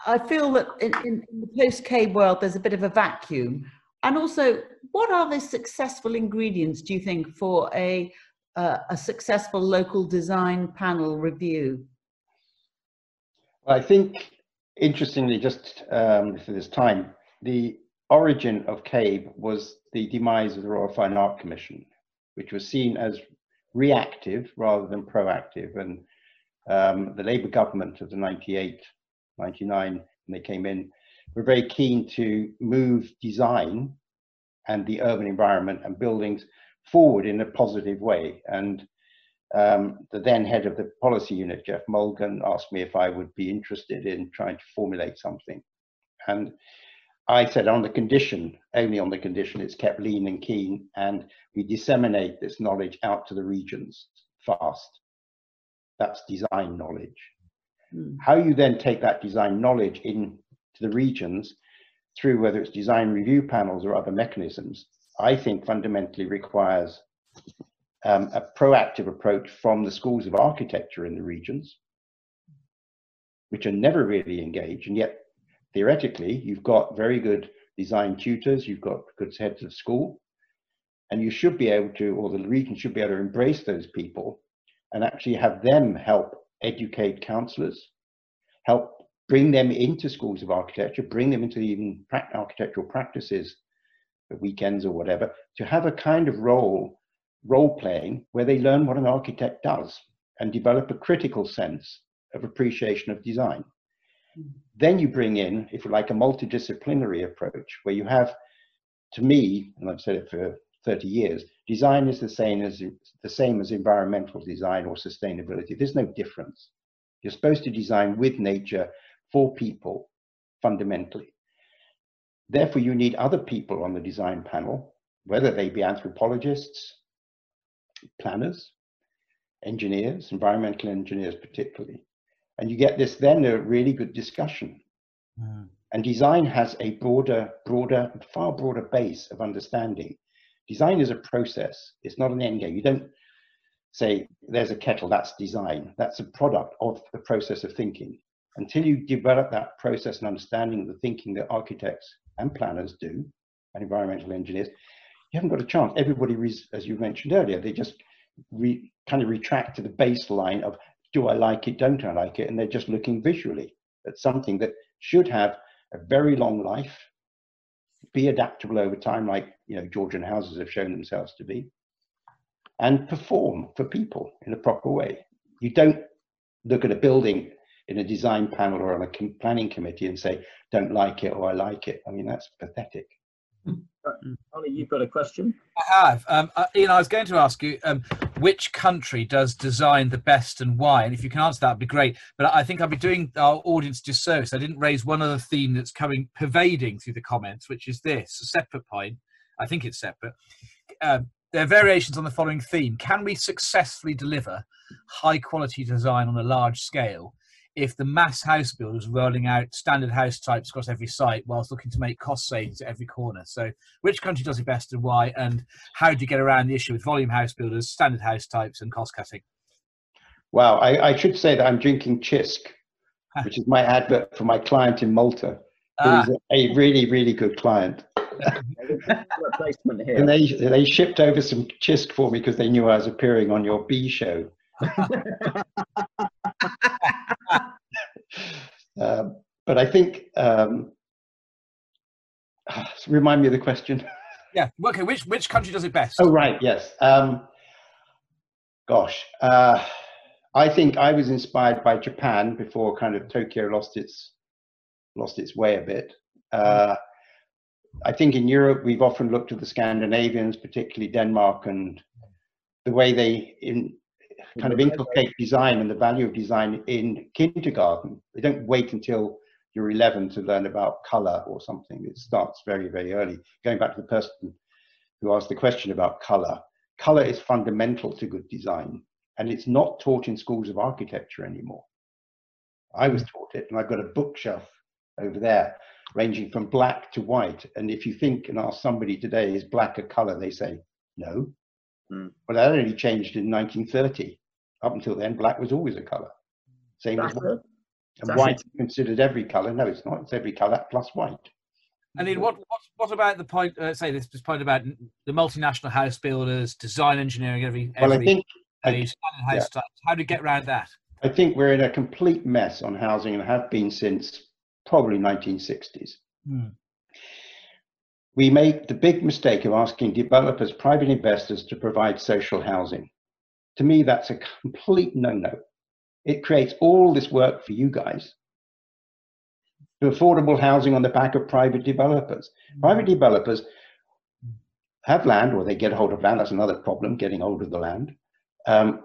I feel that in, in, the post CABE world there's a bit of a vacuum. And also, what are the successful ingredients, do you think, for a uh, a successful local design panel review? I think, interestingly, just um, for this time, the origin of CABE was the demise of the Royal Fine Art Commission, which was seen as reactive rather than proactive. And um, the Labour government of the 98, 99, when they came in, were very keen to move design and the urban environment and buildings forward in a positive way. And um, the then head of the policy unit, Geoff Mulgan, asked me if I would be interested in trying to formulate something. And I said on the condition, only on the condition it's kept lean and keen, and we disseminate this knowledge out to the regions fast. That's design knowledge. Mm. How you then take that design knowledge into the regions through whether it's design review panels or other mechanisms, I think fundamentally requires um, a proactive approach from the schools of architecture in the regions, which are never really engaged, and yet theoretically you've got very good design tutors, you've got good heads of school, and you should be able to, or the region should be able to embrace those people and actually have them help educate counselors, help bring them into schools of architecture, bring them into even architectural practices, the weekends or whatever, to have a kind of role role playing where they learn what an architect does and develop a critical sense of appreciation of design. Mm. Then you bring in, if you like, a multidisciplinary approach where you have, to me, and I've said it for 30 years, design is the same as the same as environmental design or sustainability. There's no difference. You're supposed to design with nature for people fundamentally. Therefore, you need other people on the design panel, whether they be anthropologists, planners, engineers, environmental engineers particularly. And you get this then a really good discussion. Mm. And design has a broader, broader, far broader base of understanding. Design is a process. It's not an end game. You don't say there's a kettle, that's design. That's a product of the process of thinking. Until you develop that process and understanding of the thinking that architects and planners do, and environmental engineers, you haven't got a chance. Everybody, as you mentioned earlier, they just re, kind of retract to the baseline of do I like it, don't I like it, and they're just looking visually at something that should have a very long life, be adaptable over time, like you know Georgian houses have shown themselves to be, and perform for people in a proper way. You don't look at a building in a design panel or on a planning committee and say, don't like it or I like it. I mean, that's pathetic. Mm. Ollie, you've got a question? I have. Um, uh, Ian, I was going to ask you um, which country does design the best and why? And if you can answer that, would be great. But I think I'd be doing our audience disservice. I didn't raise one other theme that's coming pervading through the comments, which is this a separate point. I think it's separate. Um, there are variations on the following theme Can we successfully deliver high quality design on a large scale if the mass house builders are rolling out standard house types across every site whilst looking to make cost savings at every corner. So, which country does it best and why? And how do you get around the issue with volume house builders, standard house types, and cost cutting? Well, I, I should say that I'm drinking Cisk, which is my advert for my client in Malta, who ah. is a, a really, really good client. <laughs> and they, they shipped over some Cisk for me because they knew I was appearing on your B show. <laughs> um, but I think, um, <sighs> remind me of the question. <laughs> Yeah. Okay. Which which country does it best? Oh right. Yes. Um, gosh, uh, I think I was inspired by Japan before kind of Tokyo lost its lost its way a bit. Uh, I think in Europe we've often looked at the Scandinavians, particularly Denmark, and the way they in, <laughs> kind of inculcate design and the value of design in kindergarten. They don't wait until you're 11 to learn about color or something. It starts very, very early. Going back to the person who asked the question about color, color is fundamental to good design and it's not taught in schools of architecture anymore. I was hmm. taught it and I've got a bookshelf over there ranging from black to white. And if you think and ask somebody today, is black a color? They say, no. Mm. Well, that only changed in 1930. Up until then, black was always a color. Same That's as white. And That's white it. considered every color. No, it's not. It's every color plus white. And then what, what, what about the point, uh, say this, this point about the multinational house builders, design engineering, every, every well, I think, I, house yeah. How do you get around that? I think we're in a complete mess on housing and have been since probably 1960s. Hmm. We make the big mistake of asking developers, private investors to provide social housing. To me, that's a complete no-no. It creates all this work for you guys. Affordable housing on the back of private developers. Private developers have land or they get hold of land. That's another problem, getting hold of the land. Um,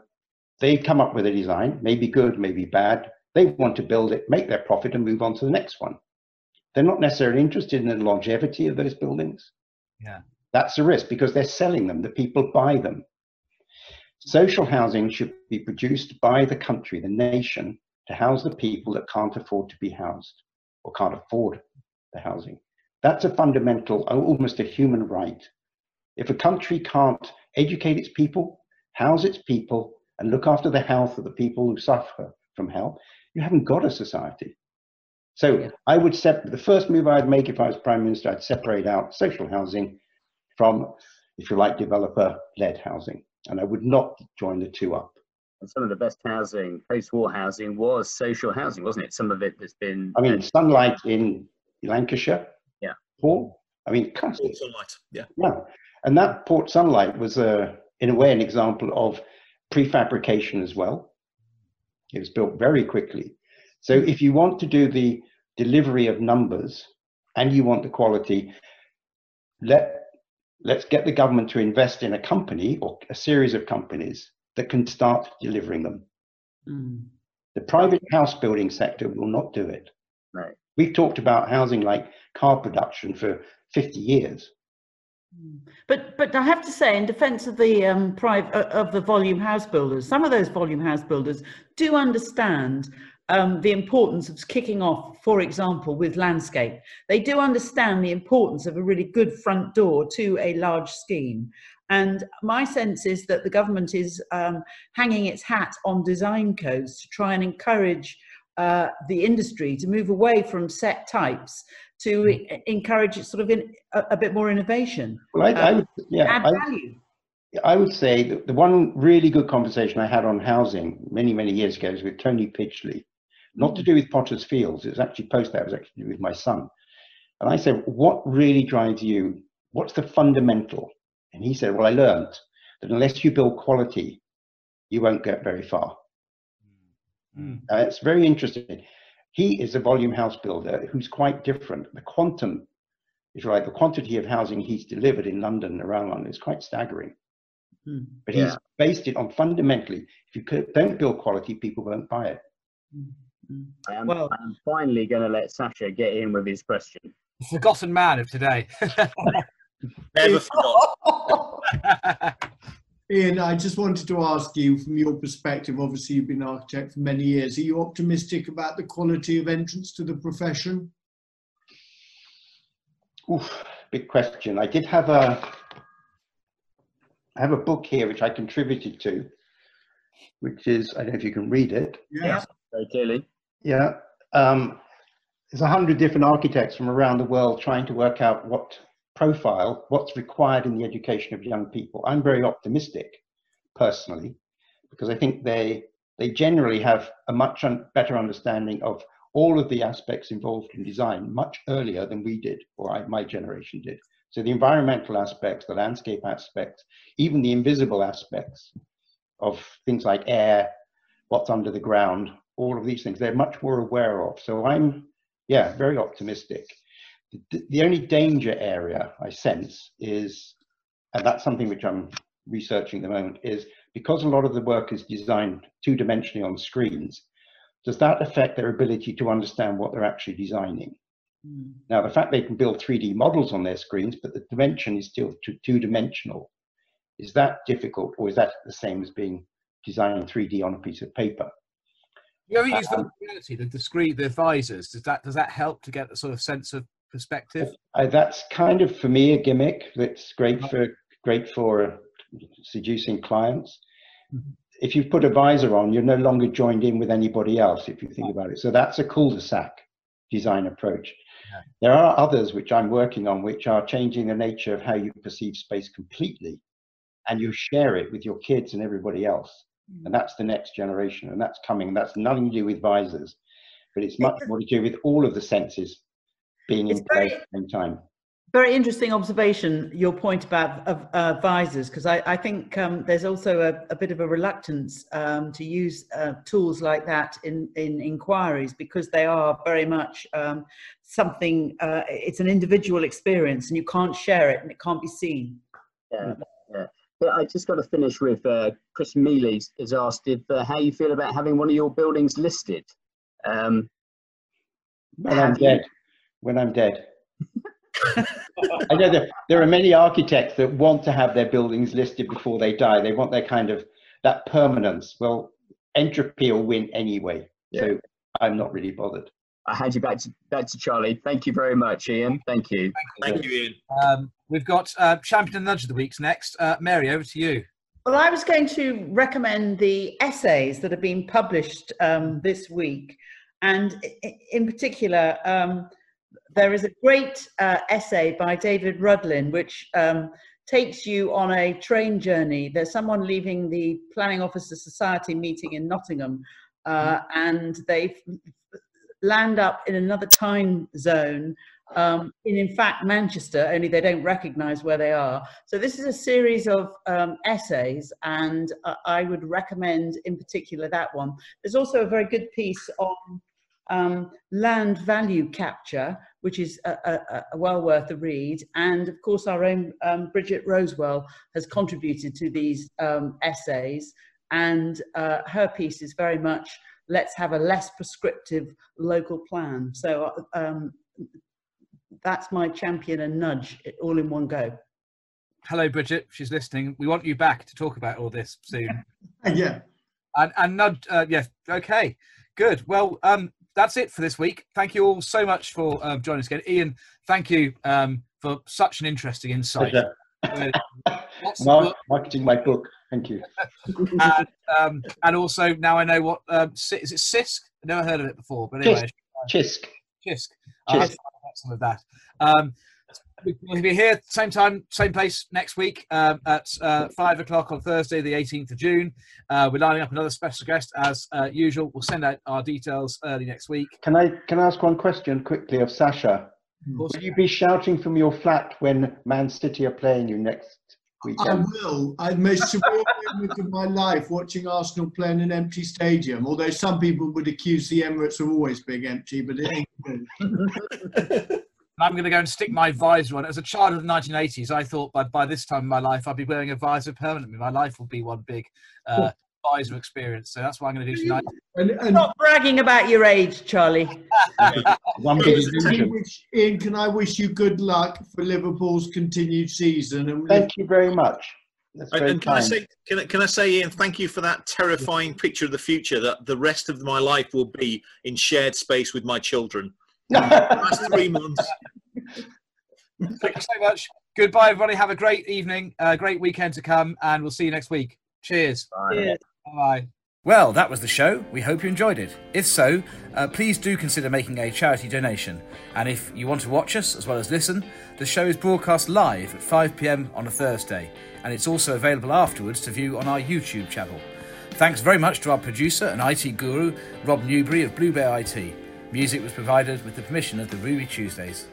they come up with a design, maybe good, maybe bad. They want to build it, make their profit, and move on to the next one. They're not necessarily interested in the longevity of those buildings. Yeah. That's a risk because they're selling them, the people buy them. Social housing should be produced by the country, the nation, to house the people that can't afford to be housed or can't afford the housing. That's a fundamental, almost a human right. If a country can't educate its people, house its people, and look after the health of the people who suffer from health, you haven't got a society. So I would separate the first move I'd make if I was prime minister, I'd separate out social housing from, if you like, developer-led housing, and I would not join the two up. And some of the best housing, post-war housing, was social housing, wasn't it? Some of it has been. I mean, uh, sunlight in Lancashire. Yeah. Paul. I mean, constant. Sunlight. Yeah. Yeah. And that Port Sunlight was, a, in a way, an example of prefabrication as well. It was built very quickly. So if you want to do the delivery of numbers and you want the quality, let let's get the government to invest in a company or a series of companies that can start delivering them. Mm. The private house building sector will not do it. Right. We've talked about housing like car production for 50 years. But but I have to say, in defence of the um, private of the volume house builders, some of those volume house builders do understand um, the importance of kicking off, for example, with landscape. They do understand the importance of a really good front door to a large scheme. And my sense is that the government is um, hanging its hat on design codes to try and encourage uh, the industry to move away from set types to mm. encourage sort of in, a, a, bit more innovation. Well, I, I would, yeah, add I, value. I would say that the one really good conversation I had on housing many, many years ago was with Tony Pidgley, not to do with Potter's Fields. It was actually post that. It was actually with my son. And I said, what really drives you? What's the fundamental? And he said, well, I learned that unless you build quality, you won't get very far. Mm. Uh, it's very interesting. He is a volume house builder who's quite different. The quantum is right. The quantity of housing he's delivered in London and around London is quite staggering. Mm. But he's yeah. based it on fundamentally, if you don't build quality, people won't buy it. Mm. Mm. I'm, well, I'm finally going to let Sasha get in with his question. Forgotten man of today. <laughs> Never forgot. <laughs> Ian, I just wanted to ask you from your perspective, obviously you've been an architect for many years, are you optimistic about the quality of entrance to the profession? Oof, big question. I did have a, I have a book here which I contributed to, which is, I don't know if you can read it. Yeah, very clearly. Yeah. Um, there's a hundred different architects from around the world trying to work out what profile what's required in the education of young people. I'm very optimistic personally because I think they they generally have a much un better understanding of all of the aspects involved in design much earlier than we did or I, my generation did. So the environmental aspects, the landscape aspects, even the invisible aspects of things like air, what's under the ground, all of these things, they're much more aware of. So I'm, yeah, very optimistic. The, the only danger area I sense is, and that's something which I'm researching at the moment, is because a lot of the work is designed two-dimensionally on screens, does that affect their ability to understand what they're actually designing? Mm. Now, the fact they can build 3D models on their screens, but the dimension is still two-dimensional, is that difficult, or is that the same as being designing 3D on a piece of paper? You ever use the um, reality, the, the screen, the visors? Does that does that help to get a sort of sense of perspective? Uh, that's kind of for me a gimmick that's great for great for seducing clients. Mm-hmm. If you put a visor on, you're no longer joined in with anybody else. If you think about it, so that's a cul-de-sac design approach. Yeah. There are others which I'm working on, which are changing the nature of how you perceive space completely, and you share it with your kids and everybody else. Mm-hmm. And that's the next generation, and that's coming. That's nothing to do with visors, but it's much more to do with all of the senses being in place at the same time. very interesting observation your point about uh, visors because I, I, think um, there's also a, a, bit of a reluctance um, to use uh, tools like that in, in inquiries because they are very much um, something uh, it's an individual experience and you can't share it and it can't be seen yeah, yeah. But I just got to finish with uh, Chris Mealy has asked if uh, how you feel about having one of your buildings listed. Um, when I'm dead. When I'm dead. <laughs> I know that there are many architects that want to have their buildings listed before they die. They want their kind of that permanence. Well, entropy will win anyway. Yeah. So I'm not really bothered. I hand you back to back to Charlie. Thank you very much, Ian. Thank you. Thank you, Ian. Um, we've got uh, champion nudge of the weeks next. Uh, Mary, over to you. Well, I was going to recommend the essays that have been published um, this week, and in particular, um, there is a great uh, essay by David Rudlin which um, takes you on a train journey. There's someone leaving the Planning Officer Society meeting in Nottingham, uh, and they land up in another time zone um, in, in fact, Manchester, only they don't recognize where they are. So this is a series of um, essays, and uh, I would recommend in particular that one. There's also a very good piece on um, land value capture, which is a, a, a, well worth a read. And of course, our own um, Bridget Rosewell has contributed to these um, essays, and uh, her piece is very much let's have a less prescriptive local plan. So um, that's my champion and nudge all in one go. Hello, Bridget. She's listening. We want you back to talk about all this soon. <laughs> yeah. And, and nudge, uh, yes. Okay. Good. Well, um, that's it for this week. Thank you all so much for uh, joining us again. Ian, thank you um, for such an interesting insight. Mark, marketing my book. Thank you. <laughs> and, um, and, also now I know what um, is it Cisk? I never heard of it before, but anyway, Cisk. Cisk. Cisk. some of that. Um, we'll be here same time, same place next week um, at uh, five o'clock on Thursday, the 18th of June. Uh, we're lining up another special guest as uh, usual. We'll send out our details early next week. Can I can I ask one question quickly of Sasha? Will you be shouting from your flat when Man City are playing you next weekend? I will. I most surreal moment of my life watching Arsenal play in an empty stadium. Although some people would accuse the Emirates of always being empty, but it ain't. I'm going to go and stick my visor on. As a child of the 1980s, I thought by, by this time in my life I'd be wearing a visor permanently. My life will be one big uh, visor experience. So that's what I'm going to do tonight. And, and Stop bragging about your age, Charlie. <laughs> one big Ian, can I wish you good luck for Liverpool's continued season? And Thank you very much. and can I say, can I, can I say, Ian, thank you for that terrifying picture of the future that the rest of my life will be in shared space with my children. <laughs> last three months. Thank you so much. Goodbye, everybody. Have a great evening, a uh, great weekend to come, and we'll see you next week. Cheers. Bye. Bye. Well, that was the show. We hope you enjoyed it. If so, uh, please do consider making a charity donation. And if you want to watch us as well as listen, the show is broadcast live at 5 pm on a Thursday, and it's also available afterwards to view on our YouTube channel. Thanks very much to our producer and IT guru, Rob Newbury of Blue Bear IT. Music was provided with the permission of the Ruby Tuesdays.